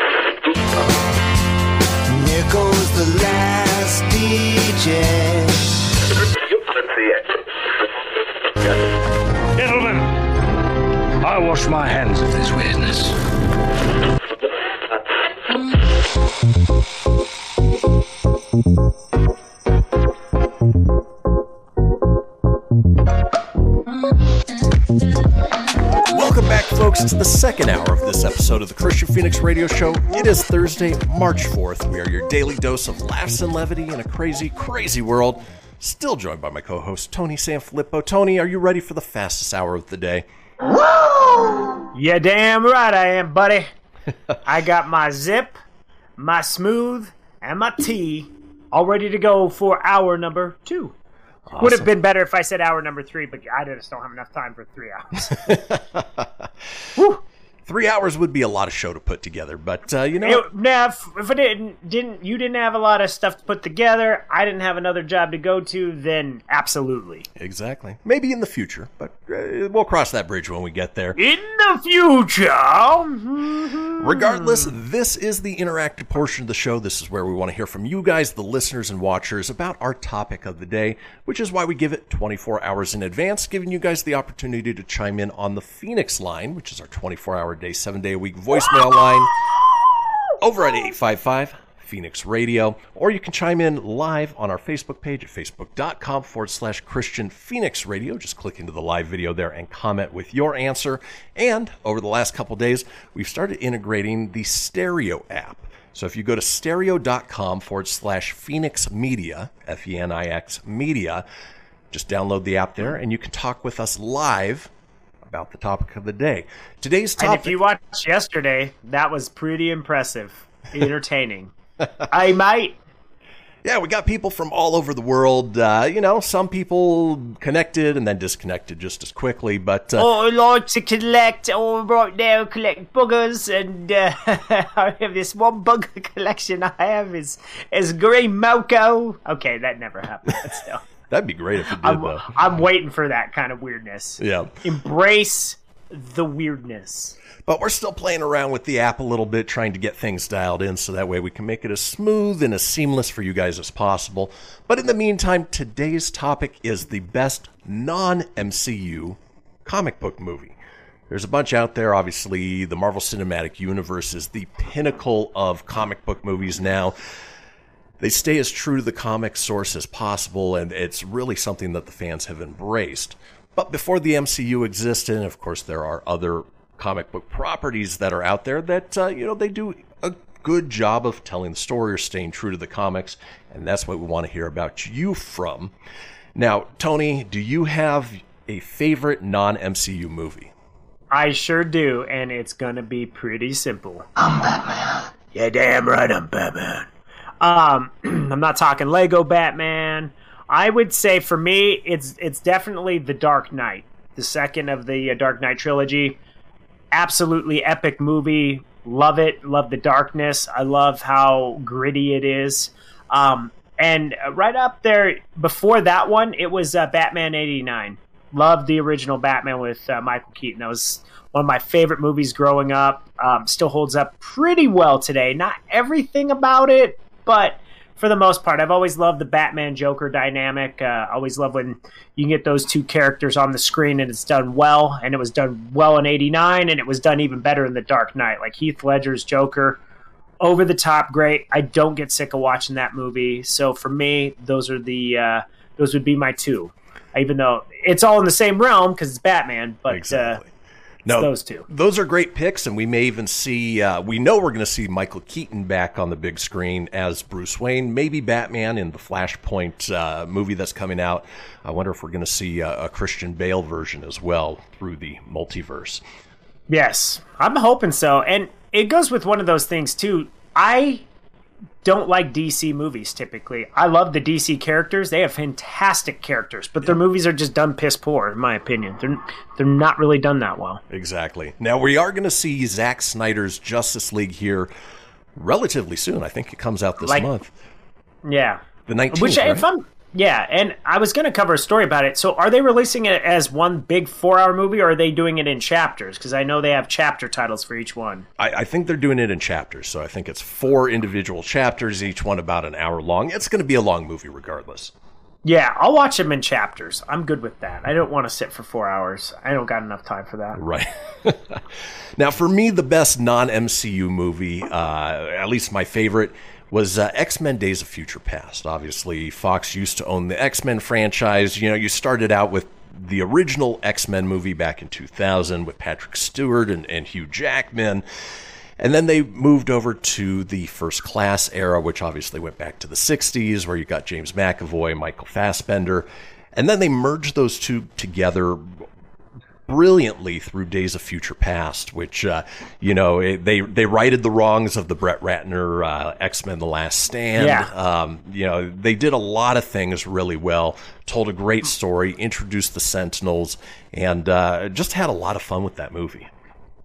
The last DJ. Gentlemen, I wash my hands of this weirdness. Fenix Radio Show. It is Thursday, March 4th. We are your daily dose of laughs and levity in a crazy, crazy world. Still joined by my co host, Tony Sanfilippo. Tony, are you ready for the fastest hour of the day? Yeah, damn right I am, buddy. I got my zip, my smooth, and my tea all ready to go for hour number two. Would have been better if I said hour number three, but I just don't have enough time for three hours. Three hours would be a lot of show to put together, but uh, you know, It, now, if, if I didn't, didn't you didn't have a lot of stuff to put together, I didn't have another job to go to, then absolutely. exactly. Maybe in the future, but uh, we'll cross that bridge when we get there. In the future, mhm. Regardless, this is the interactive portion of the show. This is where we want to hear from you guys, the listeners and watchers, about our topic of the day, which is why we give it 24 hours in advance, giving you guys the opportunity to chime in on the Fenix line, which is our 24 hour day, seven day a week voicemail line, over at 855 Fenix Radio, or you can chime in live on our Facebook page at facebook.com forward slash Kristian Fenix Radio. Just click into the live video there and comment with your answer. And over the last couple days, we've started integrating the Stereo app. So if you go to stereo.com forward slash Fenix Media, F E N I X Media, just download the app there and you can talk with us live about the topic of the day. Today's topic. And if you watched yesterday, that was pretty impressive, entertaining. I might. Yeah, we got people from all over the world. Uh, you know, some people connected and then disconnected just as quickly. But uh, Oh, I like to collect. Oh, right now, collect buggers, and uh, I have this one bugger collection. I have is is green moco. Okay, that never happened. But still, that'd be great if it did, I'm, though. I'm waiting for that kind of weirdness. Yeah. Embrace the weirdness. But we're still playing around with the app a little bit, trying to get things dialed in so that way we can make it as smooth and as seamless for you guys as possible. But in the meantime, today's topic is the best non MCU comic book movie. There's a bunch out there. Obviously, the Marvel Cinematic Universe is the pinnacle of comic book movies now. They stay as true to the comic source as possible, and it's really something that the fans have embraced. But before the MCU existed, and of course, there are other comic book properties that are out there that, uh, you know, they do a good job of telling the story or staying true to the comics, and that's what we want to hear about you from. Now, Tony, do you have a favorite non MCU movie? I sure do, and it's gonna be pretty simple. I'm Batman. Yeah, damn right, I'm Batman. Um, I'm not talking Lego Batman. I would say for me, it's it's definitely The Dark Knight, the second of the uh, Dark Knight trilogy. Absolutely epic movie. Love it. Love the darkness. I love how gritty it is. Um, and right up there before that one, it was uh, Batman '89. Loved the original Batman with uh, Michael Keaton. That was one of my favorite movies growing up. Um, still holds up pretty well today. Not everything about it, but for the most part, I've always loved the Batman Joker dynamic. Uh, always love when you can get those two characters on the screen and it's done well. And it was done well in '89, and it was done even better in The Dark Knight. Like Heath Ledger's Joker, over the top, great. I don't get sick of watching that movie. So for me, those are the uh, those would be my two. Even though it's all in the same realm because it's Batman, but Exactly. uh, No, those two. Those are great picks, and we may even see. Uh, we know we're going to see Michael Keaton back on the big screen as Bruce Wayne, maybe Batman in the Flashpoint uh, movie that's coming out. I wonder if we're going to see a, a Christian Bale version as well through the multiverse. Yes, I'm hoping so. And it goes with one of those things too. I don't like DC movies typically. I love the DC characters. They have fantastic characters, but their movies are just done piss poor in my opinion. They're they're not really done that well. Exactly. Now we are going to see Zack Snyder's Justice League here relatively soon. I think it comes out this Like- month, Yeah. the nineteenth. Which if I'm yeah, and I was going to cover a story about it. So are they releasing it as one big 4-hour movie or are they doing it in chapters because I know they have chapter titles for each one. I, I think they're doing it in chapters, so I think it's four individual chapters, each one about an hour long. It's going to be a long movie, regardless. Yeah, I'll watch them in chapters. I'm good with that. I don't want to sit for 4 hours. I don't got enough time for that. Right. now, for me, the best non MCU movie, uh, at least my favorite, was uh, X Men Days of Future Past. Obviously, Fox used to own the X Men franchise. You know, you started out with the original X Men movie back in 2000 with Patrick Stewart and, and Hugh Jackman. And then they moved over to the first class era, which obviously went back to the 60s, where you got James McAvoy, Michael Fassbender. And then they merged those two together brilliantly through Days of Future Past, which, uh, you know, it, they, they righted the wrongs of the Brett Ratner uh, X Men The Last Stand. Yeah. Um, you know, they did a lot of things really well, told a great story, introduced the Sentinels, and uh, just had a lot of fun with that movie.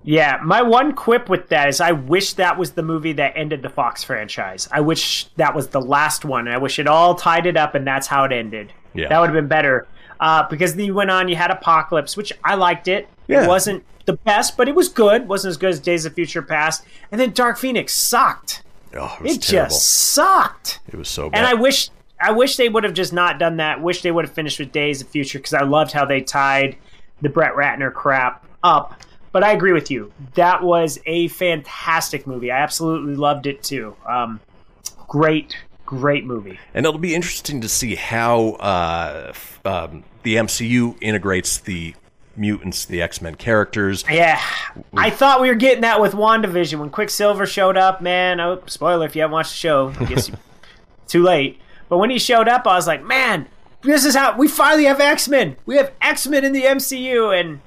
Yeah, my one quip with that is I wish that was the movie that ended the Fox franchise. I wish that was the last one. I wish it all tied it up and that's how it ended. Yeah. That would have been better. Uh, because then you went on, you had Apocalypse, which I liked it. Yeah. It wasn't the best, but it was good. wasn't as good as Days of Future Past. And then Dark Phoenix sucked. Oh, it was It just sucked. It was so bad. And I wish I wish they would have just not done that. Wish they would have finished with Days of Future because I loved how they tied the Brett Ratner crap up. But I agree with you. That was a fantastic movie. I absolutely loved it too. Um, great, great movie. And it'll be interesting to see how uh, um, the MCU integrates the mutants, the X Men characters. Yeah, I thought we were getting that with WandaVision when Quicksilver showed up. Man, oh, spoiler if you haven't watched the show, I guess you- too late. But when he showed up, I was like, man, this is how we finally have X Men. We have X Men in the MCU, and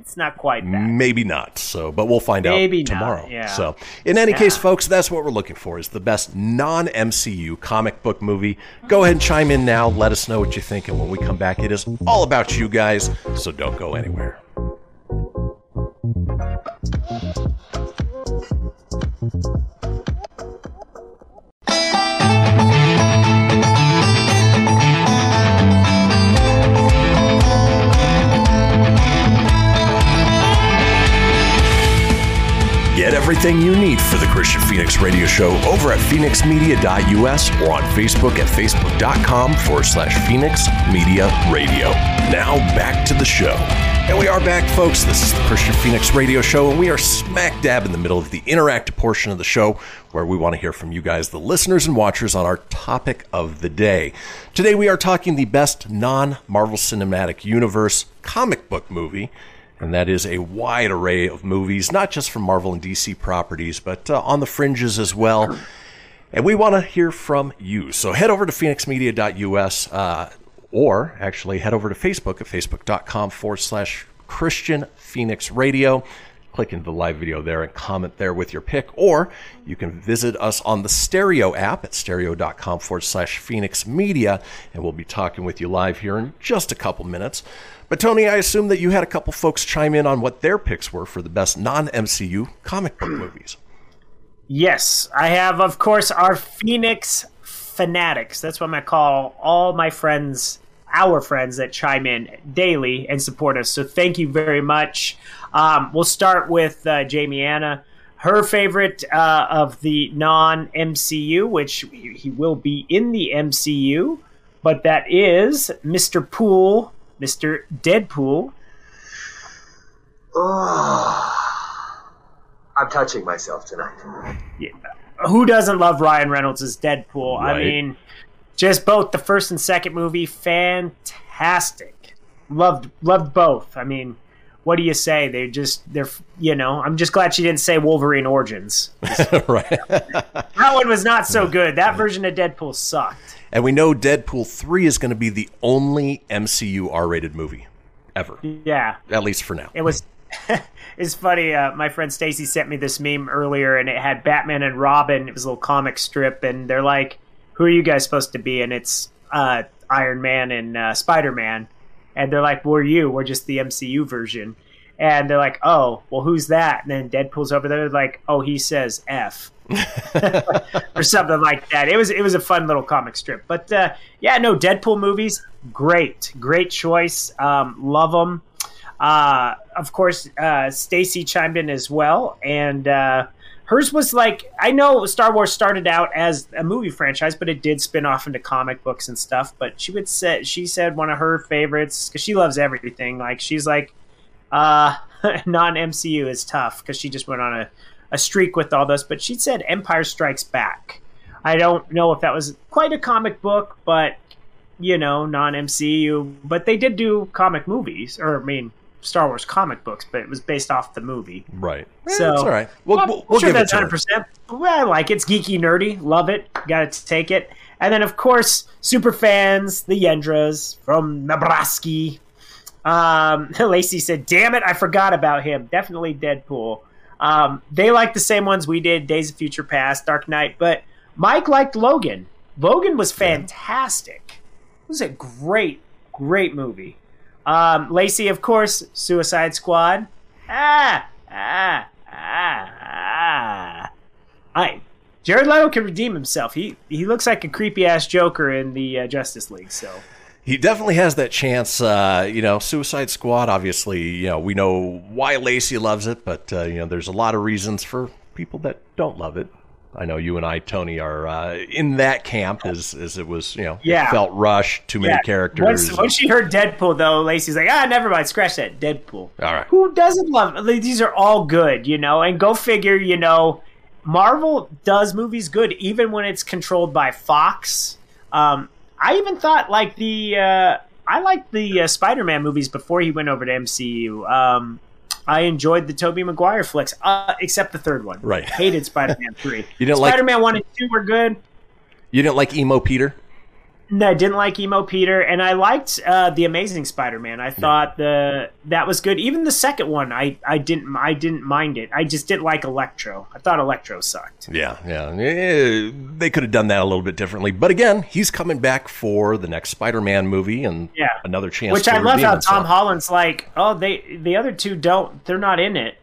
it's not quite that. Maybe not. So, but we'll find Maybe out not, tomorrow. yeah. So, in any Yeah. case, folks, that's what we're looking for: is the best non-MCU comic book movie. Go ahead and chime in now. Let us know what you think, and when we come back, it is all about you guys. So don't go anywhere. Everything you need for the Kristian Fenix Radio Show over at fenixmedia.us or on Facebook at facebook.com forward slash Fenix Media Radio. Now back to the show. And we are back, folks. This is the Kristian Fenix Radio Show, and we are smack dab in the middle of the interactive portion of the show where we want to hear from you guys, the listeners and watchers, on our topic of the day. Today we are talking the best non Marvel Cinematic Universe comic book movie and that is a wide array of movies, not just from Marvel and DC properties, but uh, on the fringes as well. And we want to hear from you. So head over to fenixmedia.us uh, or actually head over to Facebook at facebook.com forward slash Kristian Fenix Radio. Click into the live video there and comment there with your pick, or you can visit us on the Stereo app at stereo.com forward slash Fenix Media, and we'll be talking with you live here in just a couple minutes. But Tony, I assume that you had a couple folks chime in on what their picks were for the best non MCU comic book movies. Yes, I have, of course, our Fenix fanatics. That's what I'm going to call all my friends, our friends that chime in daily and support us. So thank you very much. Um, we'll start with uh, Jamie Anna. Her favorite uh, of the non MCU, which he will be in the MCU, but that is Mr. Poole, Mr. Deadpool. Oh, I'm touching myself tonight. Yeah. Who doesn't love Ryan Reynolds as Deadpool? I mean, just both the first and second movie, fantastic. Loved loved both. I mean, what do you say? They just they're you know. I'm just glad she didn't say Wolverine Origins. right. That one was not so good. That version of Deadpool sucked. And we know Deadpool 3 is going to be the only MCU R rated movie ever, Yeah, at least for now. it was. it's funny. Uh, my friend Stacy sent me this meme earlier, and it had Batman and Robin. It was a little comic strip, and they're like, "Who are you guys supposed to be?" And it's uh, Iron Man and uh, Spider Man, and they're like, "We're you. We're just the MCU version." And they're like, "Oh, well, who's that?" And then Deadpool's over there, like, "Oh, he says F." or something like that. It was it was a fun little comic strip. But uh, yeah, no Deadpool movies, great, great choice. Um, love them. Uh, of course, uh, Stacy chimed in as well, and uh, hers was like I know Star Wars started out as a movie franchise, but it did spin off into comic books and stuff. But she would say she said one of her favorites because she loves everything. Like she's like uh, non MCU is tough because she just went on a, a streak with all this. But she said Empire Strikes Back. I don't know if that was quite a comic book, but you know, non MCU. But they did do comic movies, or I mean, Star Wars comic books, but it was based off the movie. Right. So it's all right. We'll, well, we'll, sure give it that's hundred percent. Well, I like it. It's geeky, nerdy. Love it. Got to take it. And then, of course, super fans, the Yendras from Nebraska. Um, Lacey said, "Damn it, I forgot about him. Definitely Deadpool." Um, they like the same ones we did: Days of Future Past, Dark Knight. But Mike liked Logan. Logan was fantastic. It was a great, great movie. Um, Lacey, of course, Suicide Squad. Ah, ah, ah, ah. I, Jared Leto can redeem himself. He he looks like a creepy ass Joker in the uh, Justice League. So He definitely has that chance. Uh, you know, Suicide Squad. Obviously, you know we know why Lacey loves it, but uh, you know there's a lot of reasons for people that don't love it. I know you and I, Tony, are uh, in that camp as as it was. You know, Yeah. felt rushed, too many Yeah. characters. Once, once she heard Deadpool, though, Lacey's like, ah, never mind, scratch that Deadpool. All right. Who doesn't love? like, These are all good, you know. And go figure, you know, Marvel does movies good, even when it's controlled by Fox. Um, I even thought like the uh, I liked the uh, Spider-Man movies before he went over to MCU. Um, I enjoyed the Tobey Maguire flicks, uh, except the third one. Right. Hated Spider-Man three. You didn't like- Spider-Man one and two were good. You didn't like emo Peter? No, I didn't like emo Peter, and I liked uh, the Amazing Spider-Man. I thought the that was good. Even the second one, I, I didn't I didn't mind it. I just didn't like Electro. I thought Electro sucked. Yeah, yeah. Eh, They could have done that a little bit differently. But again, he's coming back for the next Spider-Man movie and Yeah. another chance. Which I love how. Tom Holland's like, oh, they the other two don't. They're not in it.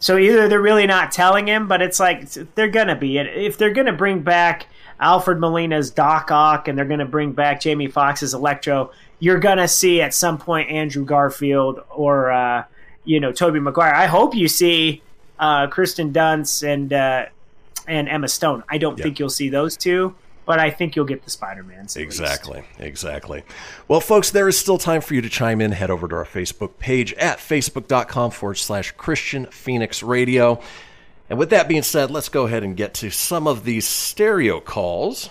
So either they're really not telling him, but it's like they're gonna be. If they're gonna bring back Alfred Molina's Doc Ock and they're gonna bring back Jamie Foxx's Electro, you're gonna see at some point Andrew Garfield or uh, you know Tobey Maguire. I hope you see uh, Kristen Dunst and uh, and Emma Stone. I don't think you'll see those two, but I think you'll get the Spider Man. Exactly, exactly. Well, folks, there is still time for you to chime in. Head over to our Facebook page at facebook.com forward slash Kristian Fenix Radio. And with that being said, let's go ahead and get to some of these stereo calls.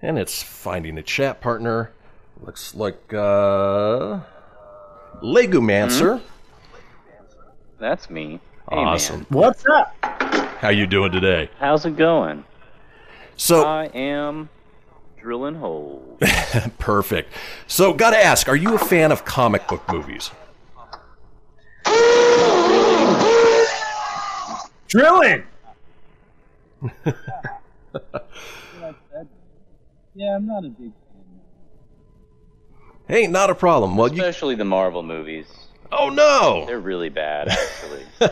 And it's finding a chat partner. Looks like uh Legumancer. That's me. Hey, Awesome. Man. What's up? How you doing today? How's it going? So I am drilling holes. Perfect. So, got to ask, are you a fan of comic book movies? Drilling. yeah, I'm not a big fan. Hey, not a problem. Well, you, Especially the Marvel movies. oh no, They're really bad, actually.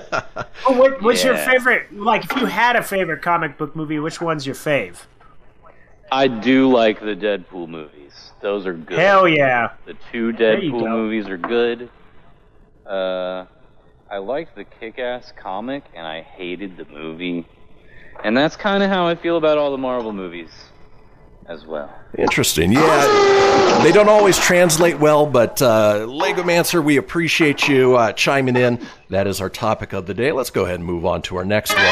Oh, what, what's your favorite? Like, if you had a favorite comic book movie, which one's your fave? I do like the Deadpool movies. Those are good. Hell yeah! The two Deadpool go. movies are good. Uh, I liked the Kick-Ass comic, and I hated the movie. And that's kind of how I feel about all the Marvel movies as well. interesting. Yeah, they don't always translate well, but uh, Legomancer, we appreciate you uh, chiming in. That is our topic of the day. Let's go ahead and move on to our next one.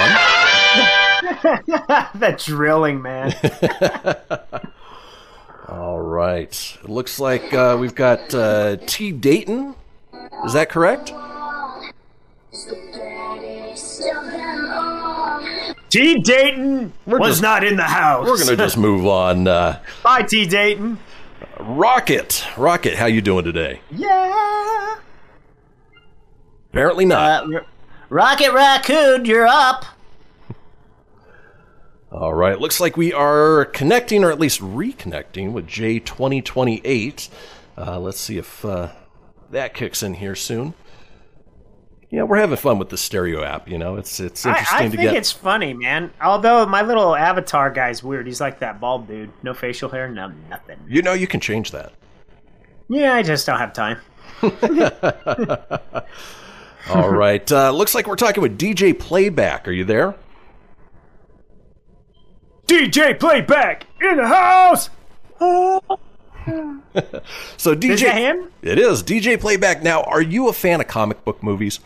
that drilling, man. All right. It looks like uh, we've got uh, T. Dayton. Is that correct? T. Dayton was just- not in the house. We're gonna just move on. Uh, Bye, T. Dayton. Rocket, Rocket, how you doing today? Yeah. Apparently not. Uh, Rocket Raccoon, you're up. All right. Looks like we are connecting, or at least reconnecting, with J2028. Uh, let's see if uh, that kicks in here soon. Yeah, we're having fun with the stereo app. You know, it's it's interesting I to get. I think it's funny, man. Although my little avatar guy's weird. He's like that bald dude. No facial hair, no nothing. You know, you can change that. Yeah, I just don't have time. All right. Uh, looks like we're talking with DJ Playback. Are you there? DJ Playback in the house. So DJ, Is that him? It is DJ Playback. Now, are you a fan of comic book movies?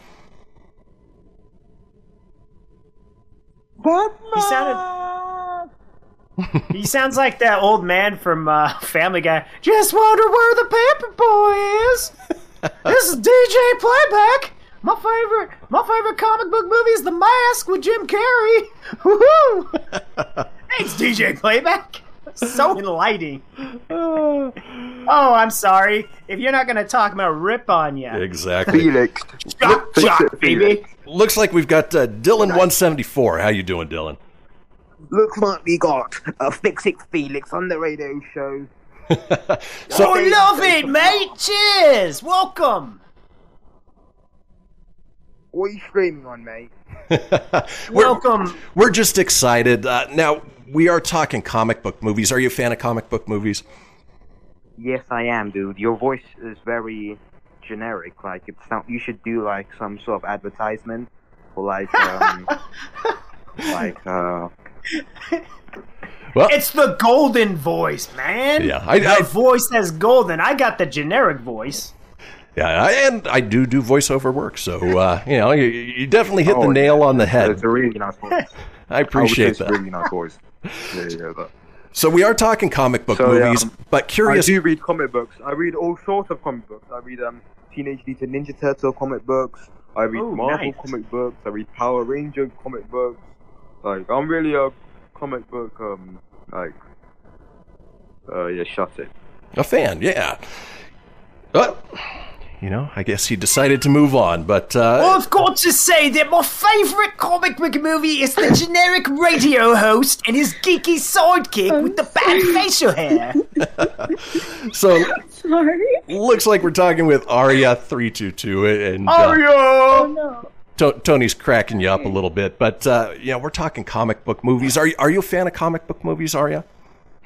He sounded. he sounds like that old man from uh, Family Guy. Just wonder where the paper boy is. this is DJ Playback. My favorite, my favorite comic book movie is The Mask with Jim Carrey. Woohoo! Thanks, DJ Playback. So enlightening. oh, I'm sorry. If you're not gonna talk, I'm gonna rip on you. Exactly. Felix. Shot, shot, baby. Looks like we've got uh, Dylan174. How you doing, Dylan? Looks like we got a Fix It Felix on the radio show. So- oh, love it, mate. Cheers. Welcome. What are you screaming on, mate? Welcome. We're just excited. Uh, now, we are talking comic book movies. Are you a fan of comic book movies? Yes, I am, dude. Your voice is very generic. Like it sound. You should do like some sort of advertisement for like um, like uh. Well, it's the golden voice, man. Yeah, I- the I- voice that's golden. I got the generic voice. Yeah, I, and I do do voiceover work, so uh, you know you, you definitely hit the Oh, nail on the head. It's a really nice voice. I appreciate it's that. really nice voice. Yeah, yeah, that. So we are talking comic book So, yeah, movies, um, but curious. I do read comic books. I read all sorts of comic books. I read um Teenage Mutant Ninja Turtle comic books. I read Oh, Marvel nice. comic books. I read Power Ranger comic books. Like I'm really a comic book um like uh yeah shut it. A fan, yeah. But you know, I guess he decided to move on. But uh, Well, I've got to say that my favourite comic book movie is the generic radio host and his geeky sidekick with the bad facial hair. so Sorry. looks like we're talking with Arya three two two, and uh, Oh no. To- Tony's cracking you up a little bit. But uh, yeah, we're talking comic book movies. Are you are you a fan of comic book movies, Arya?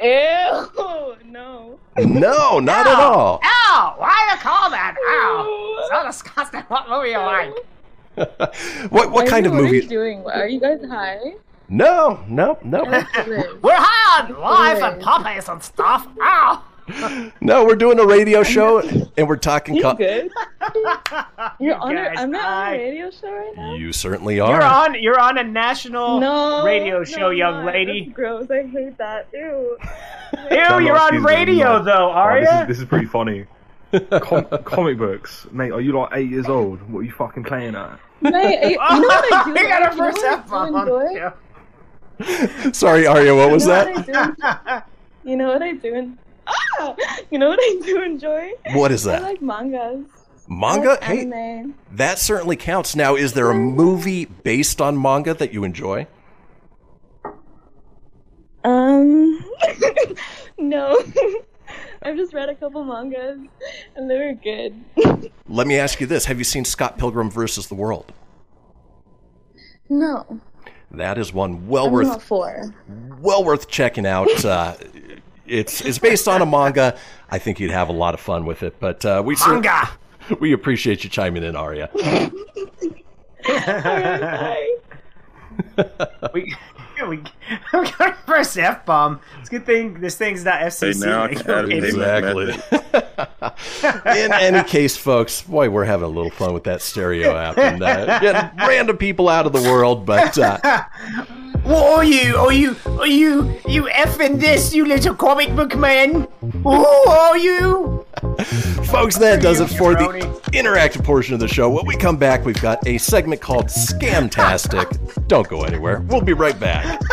Ew. No. No, not at all. Ow! Why you call that? Ow! So disgusting. What movie you like? What what I kind know, of What are movie? you doing? Are you guys high? No, no, no, We're high on life and puppies and stuff. Ow! No. We're doing a radio show, and we're talking. You Co- good? You're on. A, guys I'm not on high. a radio show right now. you certainly are. You're on. You're on a national No radio no, show, I'm young not. lady. That's gross. I hate that. Ew. Ew, you're on radio no. though, Oh, are this, ya? is, this is pretty funny. Com- comic books, mate. Are you like eight years old? What are you fucking playing at? Mate, you, you know what I do? We got our you know first what I F-bomb do on the enjoy? show. Sorry, Arya. What was you know that? What I do? You know what I do? En- ah! You know what I do enjoy? What is that? I like mangas. Manga? like Hey, that certainly counts. Now, is there a movie based on manga that you enjoy? Um, no. I've just read a couple mangas, and they were good. Let me ask you this: Have you seen Scott Pilgrim versus the World? no, That is one well I'm worth well worth checking out. Uh, it's it's based on a manga. I think you'd have a lot of fun with it. But uh, we cer- Manga. we appreciate you chiming in, Arya. we, we, we got our first F bomb. It's a good thing this thing's not FCC. Hey, now I can. Exactly. In any case, folks, boy, we're having a little fun with that stereo app and uh, getting random people out of the world. But uh, What are you? Are you? Are you? You effing this, you little comic book man? Who are you? folks, that does it for the interactive portion of the show. When we come back, we've got a segment called Scamtastic. Don't go anywhere. We'll be right back.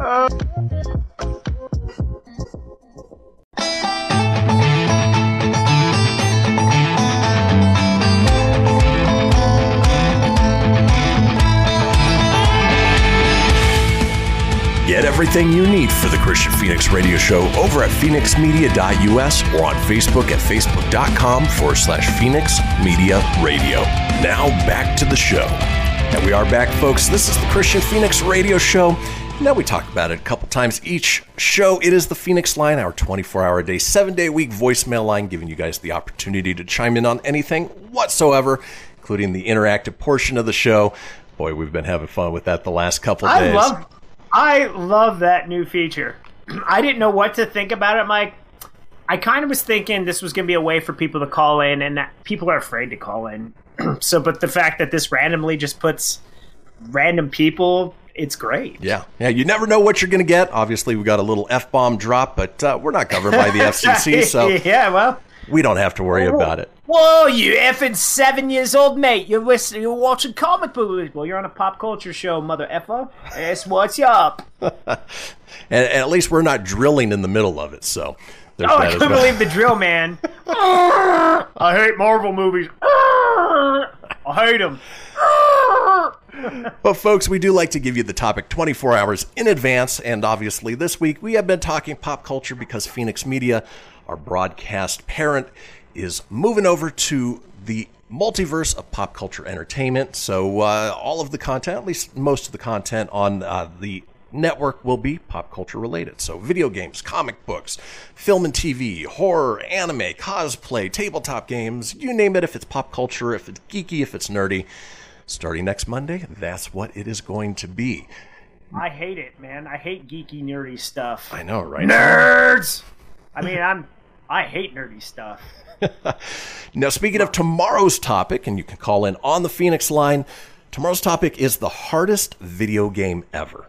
Uh. Get everything you need for the Kristian Fenix Radio Show over at fenixmedia.us or on Facebook at facebook.com forward slash Fenix Media Radio. Now back to the show. And we are back, folks. This is the Kristian Fenix Radio Show. Now we talk about it a couple times each show. It is the Fenix line, our 24 hour a day, seven day week voicemail line, giving you guys the opportunity to chime in on anything whatsoever, including the interactive portion of the show. Boy, we've been having fun with that the last couple I days. love, I love that new feature. I didn't know what to think about it, Mike. I kind of was thinking this was going to be a way for people to call in, and that people are afraid to call in. so, but the fact that this randomly just puts random people, it's great. Yeah, yeah. You never know what you're going to get. Obviously, we got a little f bomb drop, but uh, we're not covered by the FCC, so yeah, well, we don't have to worry oh. about it. Whoa, you effing seven years old, mate. You're listening, you're watching comic book movies. Well, you're on a pop culture show, mother effer. That's what's up. And, and at least we're not drilling in the middle of it, so there's oh, I couldn't well. believe the drill, man. I hate Marvel movies. I hate them. But, folks, we do like to give you the topic 24 hours in advance. And obviously, this week we have been talking pop culture because Fenix Media, our broadcast parent, is moving over to the multiverse of pop culture entertainment. So uh, all of the content, at least most of the content on uh, the network will be pop culture related. So video games, comic books, film and TV, horror, anime, cosplay, tabletop games, you name it if it's pop culture, if it's geeky, if it's nerdy. Starting next Monday, that's what it is going to be. I hate it, man. I hate geeky, nerdy stuff. I know, right? Nerds. I mean, I'm. I hate nerdy stuff. Now, speaking of tomorrow's topic, and you can call in on the Fenix line, tomorrow's topic is the hardest video game ever.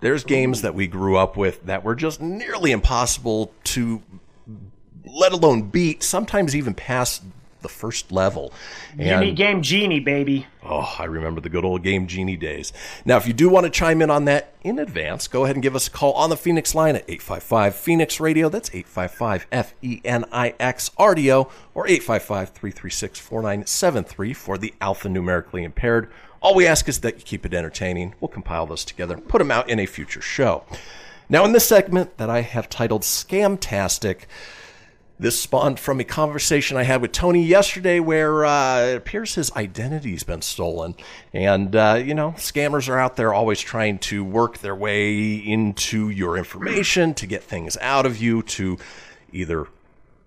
There's games that we grew up with that were just nearly impossible to, let alone beat, sometimes even pass the first level. Give me Game Genie, baby. Oh, I remember the good old Game Genie days. Now, if you do want to chime in on that in advance, go ahead and give us a call on the Fenix line at 855 Fenix Radio. That's 855 F E N I X R D O or 855 336 4973 for the alphanumerically impaired. All we ask is that you keep it entertaining. We'll compile those together and put them out in a future show. Now, in this segment that I have titled Scamtastic, this spawned from a conversation I had with Tony yesterday where uh, it appears his identity's been stolen. And, uh, you know, scammers are out there always trying to work their way into your information to get things out of you to either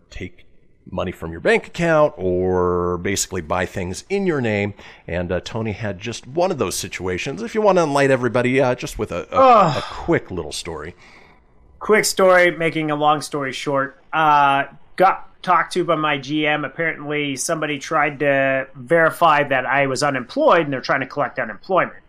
take money from your bank account or basically buy things in your name. And uh, Tony had just one of those situations. If you want to enlighten everybody, uh, just with a, a, Ugh. a quick little story. Quick story, making a long story short. Uh, got talked to by my GM. Apparently, somebody tried to verify that I was unemployed, and they're trying to collect unemployment.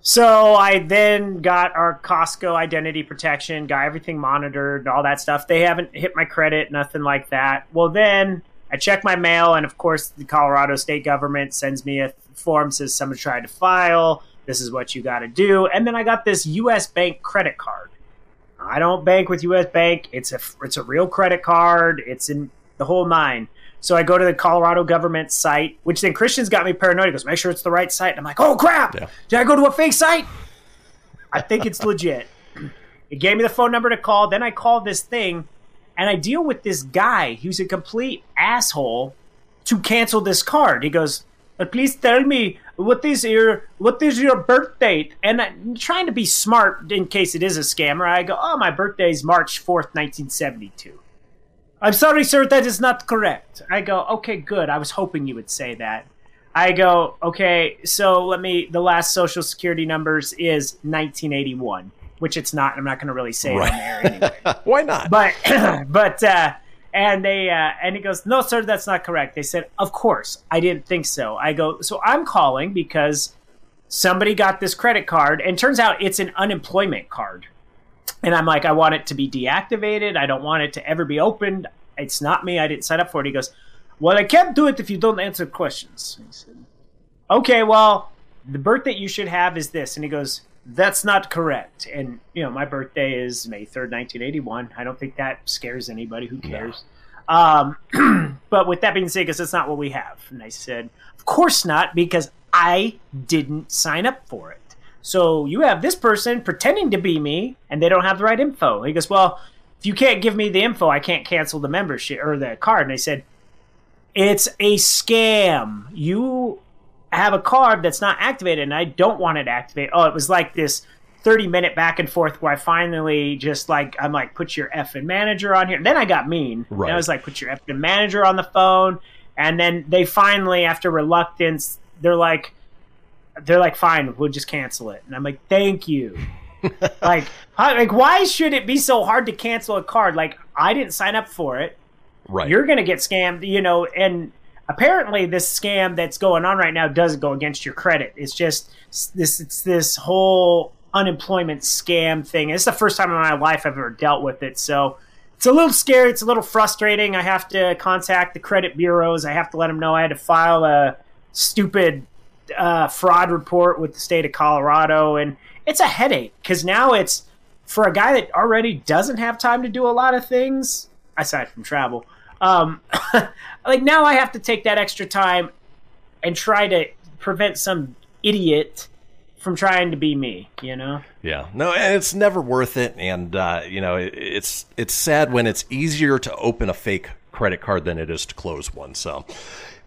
So I then got our Costco identity protection, got everything monitored, all that stuff. They haven't hit my credit, nothing like that. Well, then I check my mail, and of course, the Colorado state government sends me a form says someone tried to file. This is what you got to do. And then I got this U.S. Bank credit card. I don't bank with U.S. Bank. It's a it's a real credit card. It's in the whole nine. So I go to the Colorado government site, which then Christian's got me paranoid. He goes, make sure it's the right site. And I'm like, oh crap! Did I go to a fake site? I think it's legit. It gave me the phone number to call. Then I call this thing, and I deal with this guy who's a complete asshole to cancel this card. He goes, "Uh, "Please tell me what is your what is your birth date?" And I'm trying to be smart in case it is a scammer. I go, "Oh, my birthday is March fourth, nineteen seventy-two. I'm sorry, sir, that is not correct. I go, okay, good. I was hoping you would say that. I go, okay, so let me, the last social security numbers is 1981, which it's not. I'm not going to really say it on there anyway. Why not? But, but, uh, and they, uh, and he goes, no, sir, that's not correct. They said, of course, I didn't think so. I go, so I'm calling because somebody got this credit card, and turns out it's an unemployment card. And I'm like, I want it to be deactivated. I don't want it to ever be opened. It's not me. I didn't sign up for it. He goes, Well, I can't do it if you don't answer questions. I said, Okay, well, the birthday you should have is this. And he goes, That's not correct. And, you know, my birthday is May 3rd, 1981. I don't think that scares anybody. Who cares? Um, but with that being said, because that's not what we have. And I said, Of course not, because I didn't sign up for it. So you have this person pretending to be me, and they don't have the right info. He goes, Well, if you can't give me the info, I can't cancel the membership or the card. And I said, It's a scam. You have a card that's not activated, and I don't want it activated. Oh, it was like this 30 minute back and forth where I finally just like, I'm like, put your effing manager on here. And then I got mean. Right. And I was like, put your effing manager on the phone. And then they finally, after reluctance, they're like, they're like, fine, we'll just cancel it. And I'm like, thank you. like, how- like, why should it be so hard to cancel a card? Like, I didn't sign up for it. Right. You're gonna get scammed, you know. And apparently, this scam that's going on right now doesn't go against your credit. It's just this. It's this whole unemployment scam thing. It's the first time in my life I've ever dealt with it. So. It's a little scary. It's a little frustrating. I have to contact the credit bureaus. I have to let them know I had to file a stupid uh, fraud report with the state of Colorado, and it's a headache because now it's for a guy that already doesn't have time to do a lot of things aside from travel. Um, like now I have to take that extra time and try to prevent some idiot from trying to be me. You know? Yeah, no, and it's never worth it. And uh, you know, it, it's it's sad when it's easier to open a fake credit card than it is to close one. So,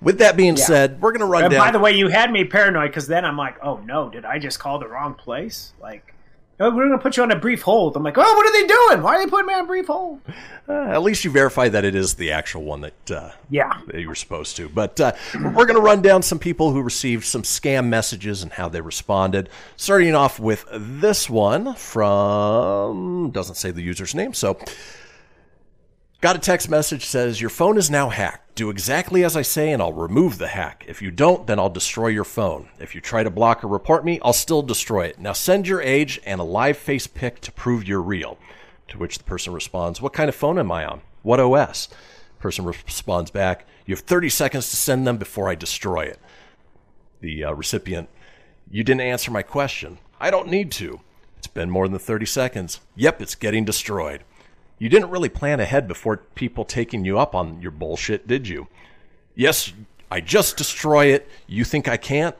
with that being Yeah. said, we're going to run And down. by the way, you had me paranoid because then I'm like, oh no, did I just call the wrong place? Like, oh, we're gonna put you on a brief hold. I'm like, oh, what are they doing? Why are they putting me on a brief hold? Uh, at least you verify that it is the actual one that uh, Yeah. that you were supposed to. But uh, we're going to run down some people who received some scam messages and how they responded. Starting off with this one from doesn't say the user's name, so got a text message says your phone is now hacked. Do exactly as I say, and I'll remove the hack. If you don't, then I'll destroy your phone. If you try to block or report me, I'll still destroy it. Now send your age and a live face pic to prove you're real. To which the person responds, What kind of phone am I on? What OS? Person responds back, You have 30 seconds to send them before I destroy it. The uh, recipient, You didn't answer my question. I don't need to. It's been more than 30 seconds. Yep, it's getting destroyed. You didn't really plan ahead before people taking you up on your bullshit, did you? Yes, I just destroy it. You think I can't?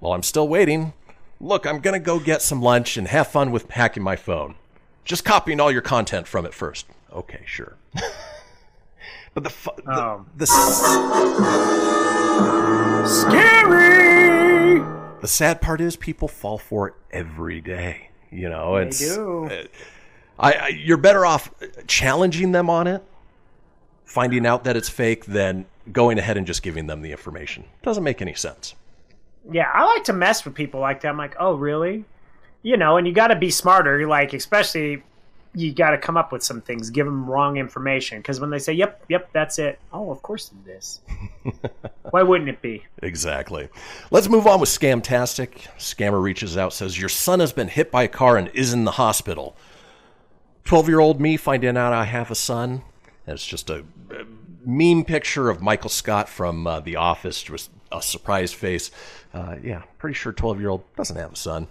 Well, I'm still waiting. Look, I'm going to go get some lunch and have fun with hacking my phone. Just copying all your content from it first. Okay, sure. but the fu- the, Um. the Scary. The sad part is people fall for it every day. You know, They it's do. uh, I, I you're better off challenging them on it, finding out that it's fake, than going ahead and just giving them the information. Doesn't make any sense. Yeah, I like to mess with people like that. I'm like, oh, really? You know, and you got to be smarter. Like, especially, you got to come up with some things. Give them wrong information because when they say, "Yep, yep, that's it," oh, of course it is. Why wouldn't it be? Exactly. Let's move on with Scamtastic. Scammer reaches out, says, Your son has been hit by a car and is in the hospital. 12 year old me finding out I have a son. And it's just a, meme picture of Michael Scott from uh, The Office, with a surprised face. Uh, yeah, pretty sure 12 year old doesn't have a son.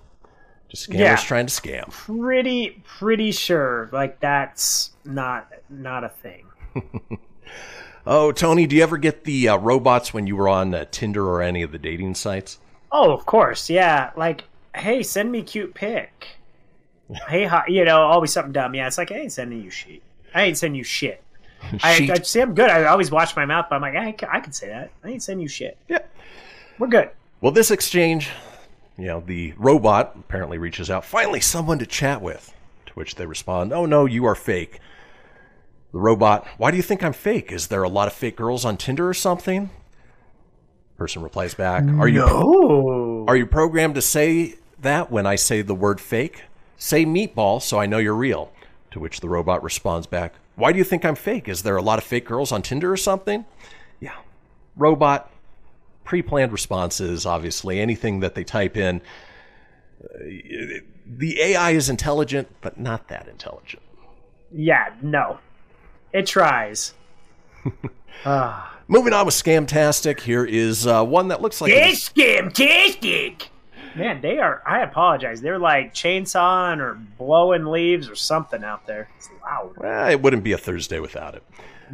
Just scammers Yeah. trying to scam. Pretty, pretty sure. Like that's not not a thing. Oh, Tony, do you ever get the uh, robots when you were on uh, Tinder or any of the dating sites? Oh, of course, yeah. Like, hey, send me cute pic. hey, hi, you know, always something dumb. Yeah, it's like I ain't sending you shit. I ain't sending you shit. I. I see. I'm good. I always watch my mouth, but I'm like, I, I can say that. I ain't sending you shit. Yeah, we're good. Well, this exchange, you know, the robot apparently reaches out, finally someone to chat with. To which they respond, Oh no, you are fake. The robot, Why do you think I'm fake? Is there a lot of fake girls on Tinder or something? Person replies back, Are you No. Are you programmed to say that when I say the word fake? Say meatball so I know you're real. To which the robot responds back, Why do you think I'm fake? Is there a lot of fake girls on Tinder or something? Yeah. Robot, pre planned responses, obviously. Anything that they type in. Uh, the AI is intelligent, but not that intelligent. Yeah, no. It tries. Ah. Moving on with Scamtastic, here is uh, one that looks like. was- scamtastic. Man, they are. I apologize. They're like chainsawing or blowing leaves or something out there. It's loud. Well, it wouldn't be a Thursday without it.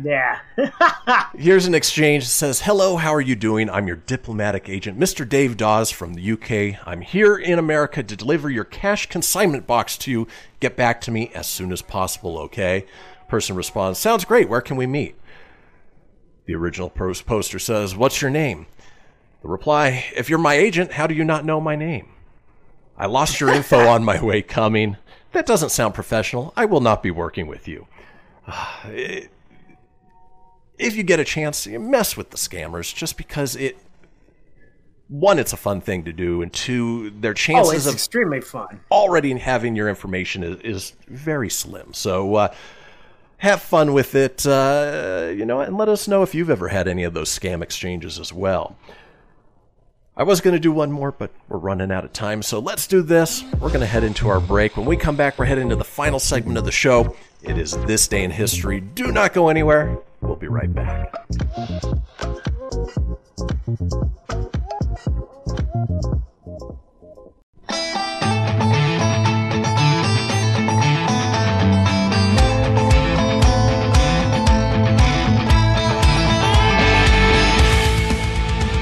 Yeah. Here's an exchange that says, Hello, how are you doing? I'm your diplomatic agent, Mr. Dave Dawes from the UK. I'm here in America to deliver your cash consignment box to you. Get back to me as soon as possible, okay? Person responds, Sounds great. Where can we meet? The original poster says, What's your name? The reply, If you're my agent, how do you not know my name? I lost your info on my way coming. That doesn't sound professional. I will not be working with you. If you get a chance, you mess with the scammers just because it. One, it's a fun thing to do, and two, their oh, chances it's of extremely fun. already having your information is, is very slim. So uh, have fun with it, uh, you know, and let us know if you've ever had any of those scam exchanges as well. I was going to do one more, but we're running out of time, so let's do this. We're going to head into our break. When we come back, we're heading to the final segment of the show. It is This Day in History. Do not go anywhere. We'll be right back.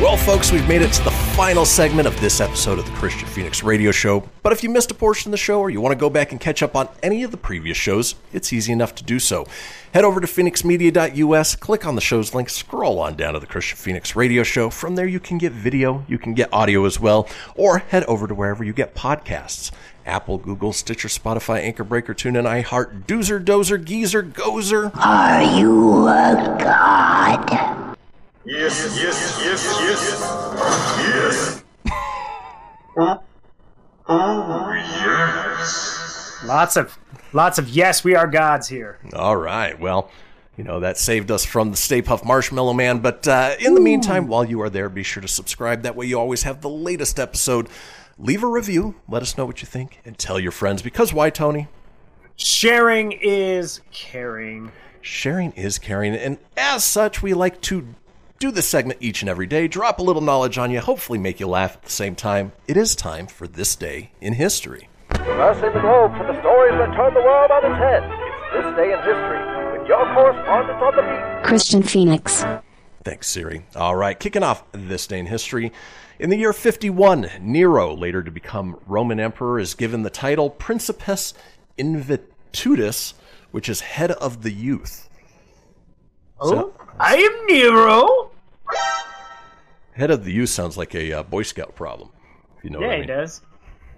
Well, folks, we've made it to the final segment of this episode of the Kristian Fenix Radio Show. But if you missed a portion of the show or you want to go back and catch up on any of the previous shows, it's easy enough to do so. Head over to fenixmedia.us, click on the show's link, scroll on down to the Kristian Fenix Radio Show. From there, you can get video, you can get audio as well, or head over to wherever you get podcasts. Apple, Google, Stitcher, Spotify, Anchor Breaker, TuneIn, iHeart, Doozer, Dozer, Geezer, Gozer. Are you a god? Yes, yes, yes, yes. Yes. Oh, yes. Lots of lots of yes, we are gods here. All right. Well, you know, that saved us from the Stay Puft Marshmallow Man. But uh, in the meantime, while you are there, be sure to subscribe. That way you always have the latest episode. Leave a review. Let us know what you think. And tell your friends. Because why, Tony? Sharing is caring. Sharing is caring. And as such, we like to do this segment each and every day, drop a little knowledge on you, hopefully make you laugh at the same time. It is time for this day in history. Reversing the globe for the stories that turn the world on its head. It's this day in history with your correspondent on the beat. Kristian Fenix. Thanks, Siri. All right, kicking off this day in history. In the year 51, Nero, later to become Roman emperor, is given the title Principes Invictus, which is head of the youth. Oh, I am Nero. Head of the youth sounds like a uh, Boy Scout problem. If you know yeah, what I he mean. does.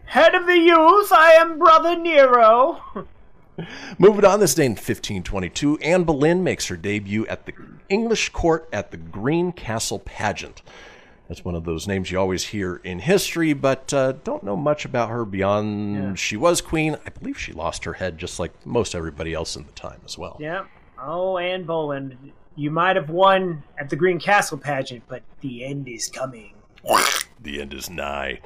Head of the youth, I am Brother Nero. Moving on this day in 1522, Anne Boleyn makes her debut at the English court at the Green Castle pageant. That's one of those names you always hear in history, but uh, don't know much about her beyond she was queen. I believe she lost her head just like most everybody else in the time as well. Yeah. Oh, Anne Boleyn, you might have won at the Green Castle pageant, but the end is coming. The end is nigh.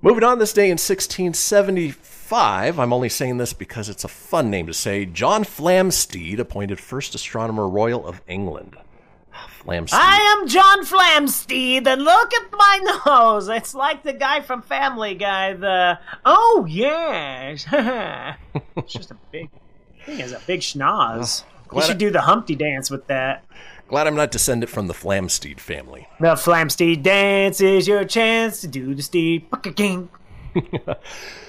Moving on this day in 1675, I'm only saying this because it's a fun name to say. John Flamsteed appointed first astronomer royal of England. Ah, Flamsteed. I am John Flamsteed, and look at my nose. It's like the guy from Family Guy. The oh yes, it's just a big. He has a big schnoz. You glad should I- do the Humpty dance with that. Glad I'm not descended from the Flamsteed family. The Flamsteed dance is your chance to do the steed. King.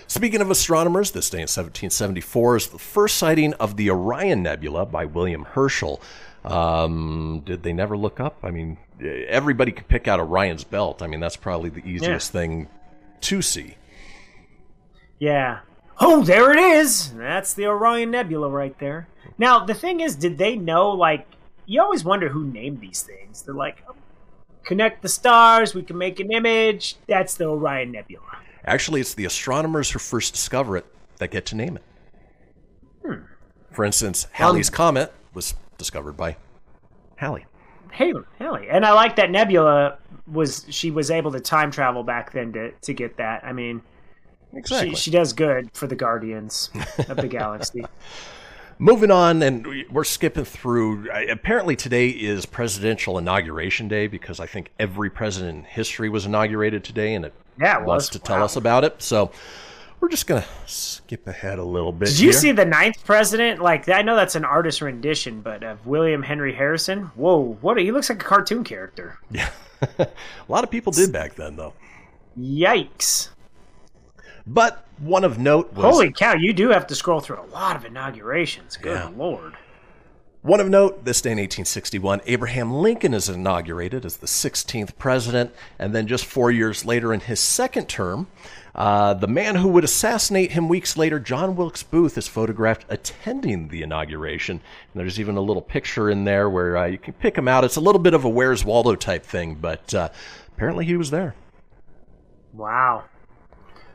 Speaking of astronomers, this day in 1774 is the first sighting of the Orion Nebula by William Herschel. Um, did they never look up? I mean, everybody could pick out Orion's belt. I mean, that's probably the easiest thing to see. Yeah. Oh, there it is. That's the Orion Nebula right there. Now, the thing is, did they know? Like, you always wonder who named these things. They're like, oh, connect the stars. We can make an image. That's the Orion Nebula. Actually, it's the astronomers who first discover it that get to name it. Hmm. For instance, Halley's Comet was discovered by Halley. Hey, Haley. And I like that Nebula was she was able to time travel back then to to get that. I mean, Exactly. she she does good for the Guardians of the Galaxy. Moving on, and we- we're skipping through. Apparently, today is presidential inauguration day because I think every president in history was inaugurated today, and it Yeah, it wants to tell Wow. us about it. So we're just gonna skip ahead a little bit. Did you here. see the ninth president? Like I know that's an artist rendition, but of William Henry Harrison. Whoa, what? A, he looks like a cartoon character. Yeah, a lot of people did back then, though. Yikes! But one of note was Holy cow! You do have to scroll through a lot of inaugurations. Good Yeah. lord. One of note, this day in 1861, Abraham Lincoln is inaugurated as the 16th president, and then just four years later, in his second term, uh, the man who would assassinate him weeks later, John Wilkes Booth, is photographed attending the inauguration. And there's even a little picture in there where uh, you can pick him out. It's a little bit of a Where's Waldo type thing, but uh, apparently he was there. Wow.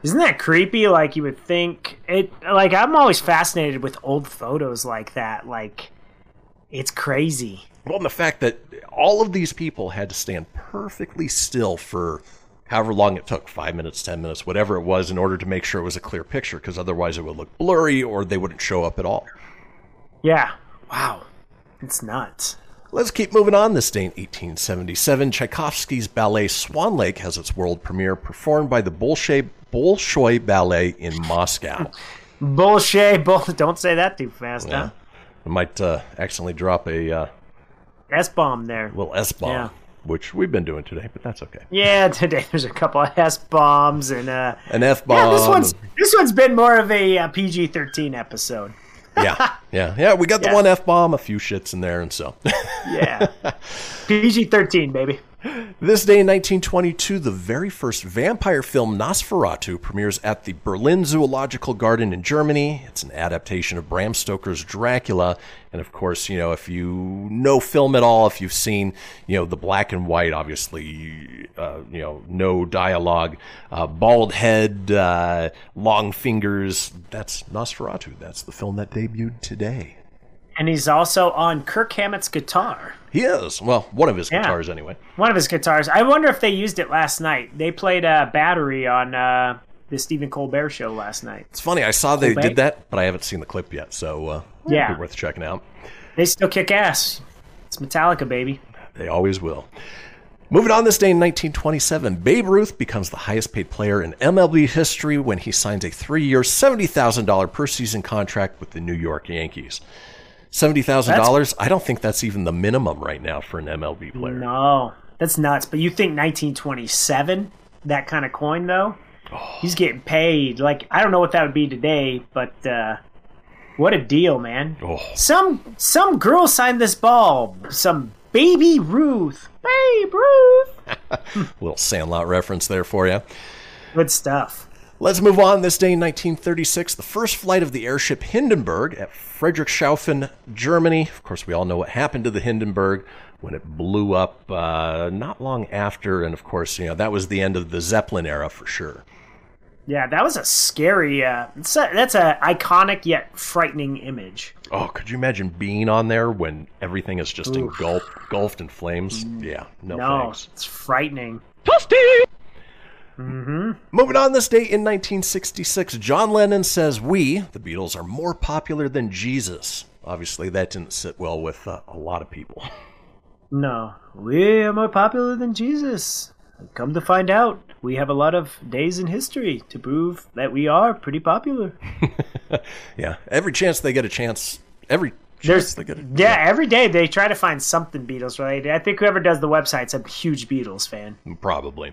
Isn't that creepy? Like you would think it. Like I'm always fascinated with old photos like that. Like it's crazy. Well, and the fact that all of these people had to stand perfectly still for however long it took five minutes, ten minutes, whatever it was in order to make sure it was a clear picture, because otherwise it would look blurry or they wouldn't show up at all. Yeah. Wow. It's nuts. Let's keep moving on. This day in 1877, Tchaikovsky's ballet Swan Lake has its world premiere, performed by the Bolshoi, Bolshoi Ballet in Moscow. Bullshit. Bull. Don't say that too fast, Yeah. huh? I might uh, accidentally drop a uh, S bomb there. little S bomb. Yeah. which we've been doing today, but that's okay. Yeah, today there's a couple of S bombs and uh, An F bomb. yeah, this one's this one's been more of a uh, PG-13 episode. Yeah, yeah, yeah. We got the Yeah. one F bomb, a few shits in there, and so. Yeah, PG-13, baby. This day in 1922, the very first vampire film Nosferatu premieres at the Berlin Zoological Garden in Germany. It's an adaptation of Bram Stoker's Dracula. And of course, you know, if you know film at all, if you've seen, you know, the black and white, obviously, uh, you know, no dialogue, uh, bald head, uh, long fingers, that's Nosferatu. That's the film that debuted today. And he's also on Kirk Hammett's guitar. He is. Well, one of his Yeah. guitars, anyway. One of his guitars. I wonder if they used it last night. They played a Battery on uh, the Stephen Colbert show last night. It's funny. I saw they Colbert? did that, but I haven't seen the clip yet, so uh, Yeah. be worth checking out. They still kick ass. It's Metallica, baby. They always will. Moving on this day in 1927, Babe Ruth becomes the highest paid player in MLB history when he signs a three year, $70,000 per season contract with the New York Yankees. $70,000? I don't think that's even the minimum right now for an MLB player. No, that's nuts. But you think 1927, that kind of coin though? He's getting paid. Like I don't know what that would be today, but uh, what a deal, man! Oh. Some some girl signed this ball. Some baby Ruth, Babe Ruth. Little Sandlot reference there for you. Good stuff. Let's move on. This day in 1936, the first flight of the airship Hindenburg at Friedrichshafen, Germany. Of course, we all know what happened to the Hindenburg when it blew up uh, not long after. And of course, you know, that was the end of the Zeppelin era for sure. Yeah, that was a scary. Uh, a, that's a iconic yet frightening image. Oh, could you imagine being on there when everything is just Oof. engulfed, engulfed in flames? Yeah, no, no, thanks. it's frightening. Mm-hmm. Moving on this day in 1966, John Lennon says we, the Beatles, are more popular than Jesus. Obviously, that didn't sit well with uh, a lot of people. No, we are more popular than Jesus. Come to find out, we have a lot of days in history to prove that we are pretty popular. yeah, every chance they get a chance, every chance There's, they get a, yeah, every day they try to find something Beatles related. I think whoever does the website's a huge Beatles fan. Probably.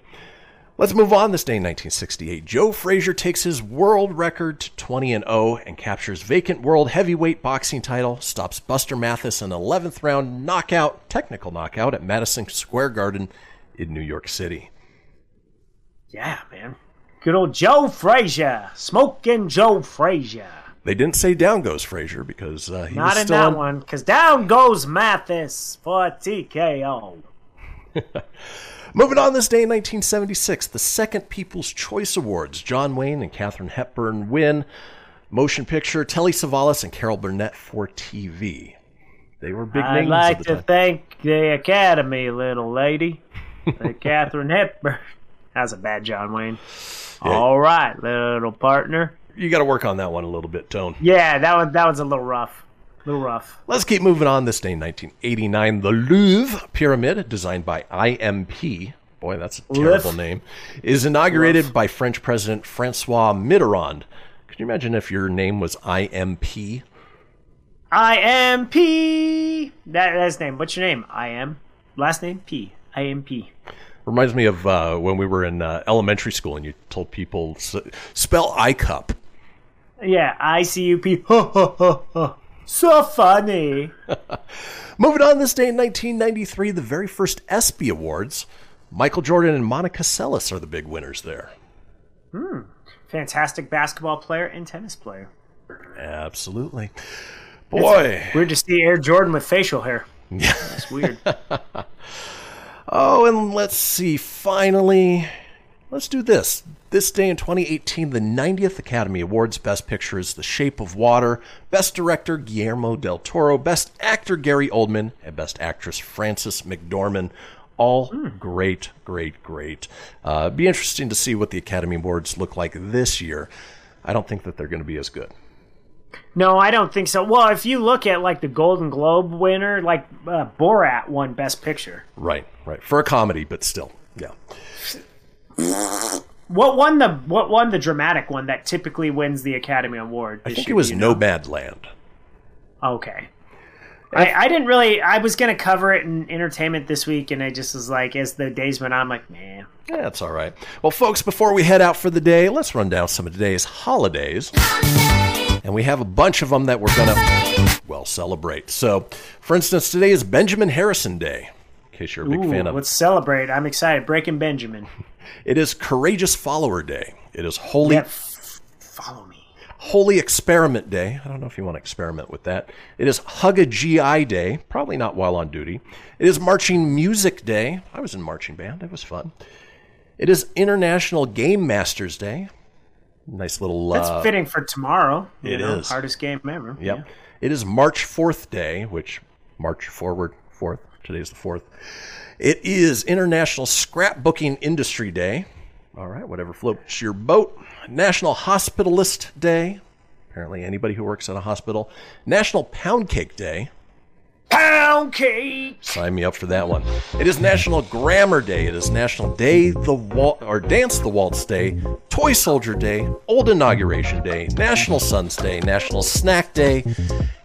Let's move on. This day in 1968, Joe Frazier takes his world record to 20 and 0 and captures vacant world heavyweight boxing title. Stops Buster Mathis in 11th round knockout, technical knockout at Madison Square Garden in New York City. Yeah, man. Good old Joe Frazier, smoking Joe Frazier. They didn't say down goes Frazier because uh, he Not was in still that on- one, because down goes Mathis for TKO. Moving on this day in 1976, the second People's Choice Awards. John Wayne and Katharine Hepburn win Motion Picture, Telly Savalas, and Carol Burnett for TV. They were big names. I'd like to thank the Academy, little lady. Katharine Hepburn. That's a bad John Wayne. All right, little partner. You got to work on that one a little bit, Tone. Yeah, that one that was a little rough. A little rough. Let's keep moving on. This day in 1989, the Louvre Pyramid, designed by IMP, boy, that's a terrible name, is inaugurated by French President Francois Mitterrand. Could you imagine if your name was IMP? I am P. That, that's his name. What's your name? I am. Last name P. I am P. Reminds me of uh, when we were in uh, elementary school and you told people spell iCup. Yeah, I C U P. So funny. Moving on this day in 1993, the very first ESPY Awards. Michael Jordan and Monica Seles are the big winners there. Hmm. Fantastic basketball player and tennis player. Absolutely. Boy. It's weird to see Air Jordan with facial hair. Yeah. That's weird. Oh, and let's see. Finally, let's do this. This day in 2018, the 90th Academy Awards Best Picture is The Shape of Water, Best Director Guillermo del Toro, Best Actor Gary Oldman, and Best Actress Frances McDormand. All great, great, great. Uh, be interesting to see what the Academy Awards look like this year. I don't think that they're going to be as good. No, I don't think so. Well, if you look at like the Golden Globe winner, like uh, Borat won Best Picture. Right, right. For a comedy, but still, yeah. What won the What won the dramatic one that typically wins the Academy Award? I think it was you know? Nomadland. Okay. I, I didn't really. I was gonna cover it in entertainment this week, and I just was like, as the days went on, I'm like, man. Yeah, that's all right. Well, folks, before we head out for the day, let's run down some of today's holidays. And we have a bunch of them that we're going to, well, celebrate. So, for instance, today is Benjamin Harrison Day, in case you're a big Ooh, fan of let's celebrate. I'm excited. Breaking Benjamin. It is Courageous Follower Day. It is Holy Yeah, f- follow. Holy Experiment Day. I don't know if you want to experiment with that. It is Hug a GI Day, probably not while on duty. It is Marching Music Day. I was in marching band. It was fun. It is International Game Masters Day. Nice little. That's uh, fitting for tomorrow. it know, is. hardest game ever. Yep. Yeah. It is March 4th Day, which March forward 4th. Today's the 4th. It is International Scrapbooking Industry Day. All right, whatever floats your boat. National Hospitalist Day. Apparently, anybody who works at a hospital. National Pound Cake Day. Pound cake. Sign me up for that one. It is National Grammar Day. It is National Day the Wal- or Dance the Waltz Day, Toy Soldier Day, Old Inauguration Day, National Sons Day, National Snack Day,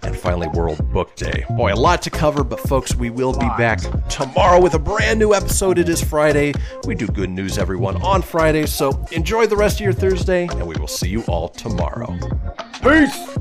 and finally World Book Day. Boy, a lot to cover, but folks, we will be back tomorrow with a brand new episode. It is Friday. We do good news, everyone, on Friday. So enjoy the rest of your Thursday, and we will see you all tomorrow. Peace.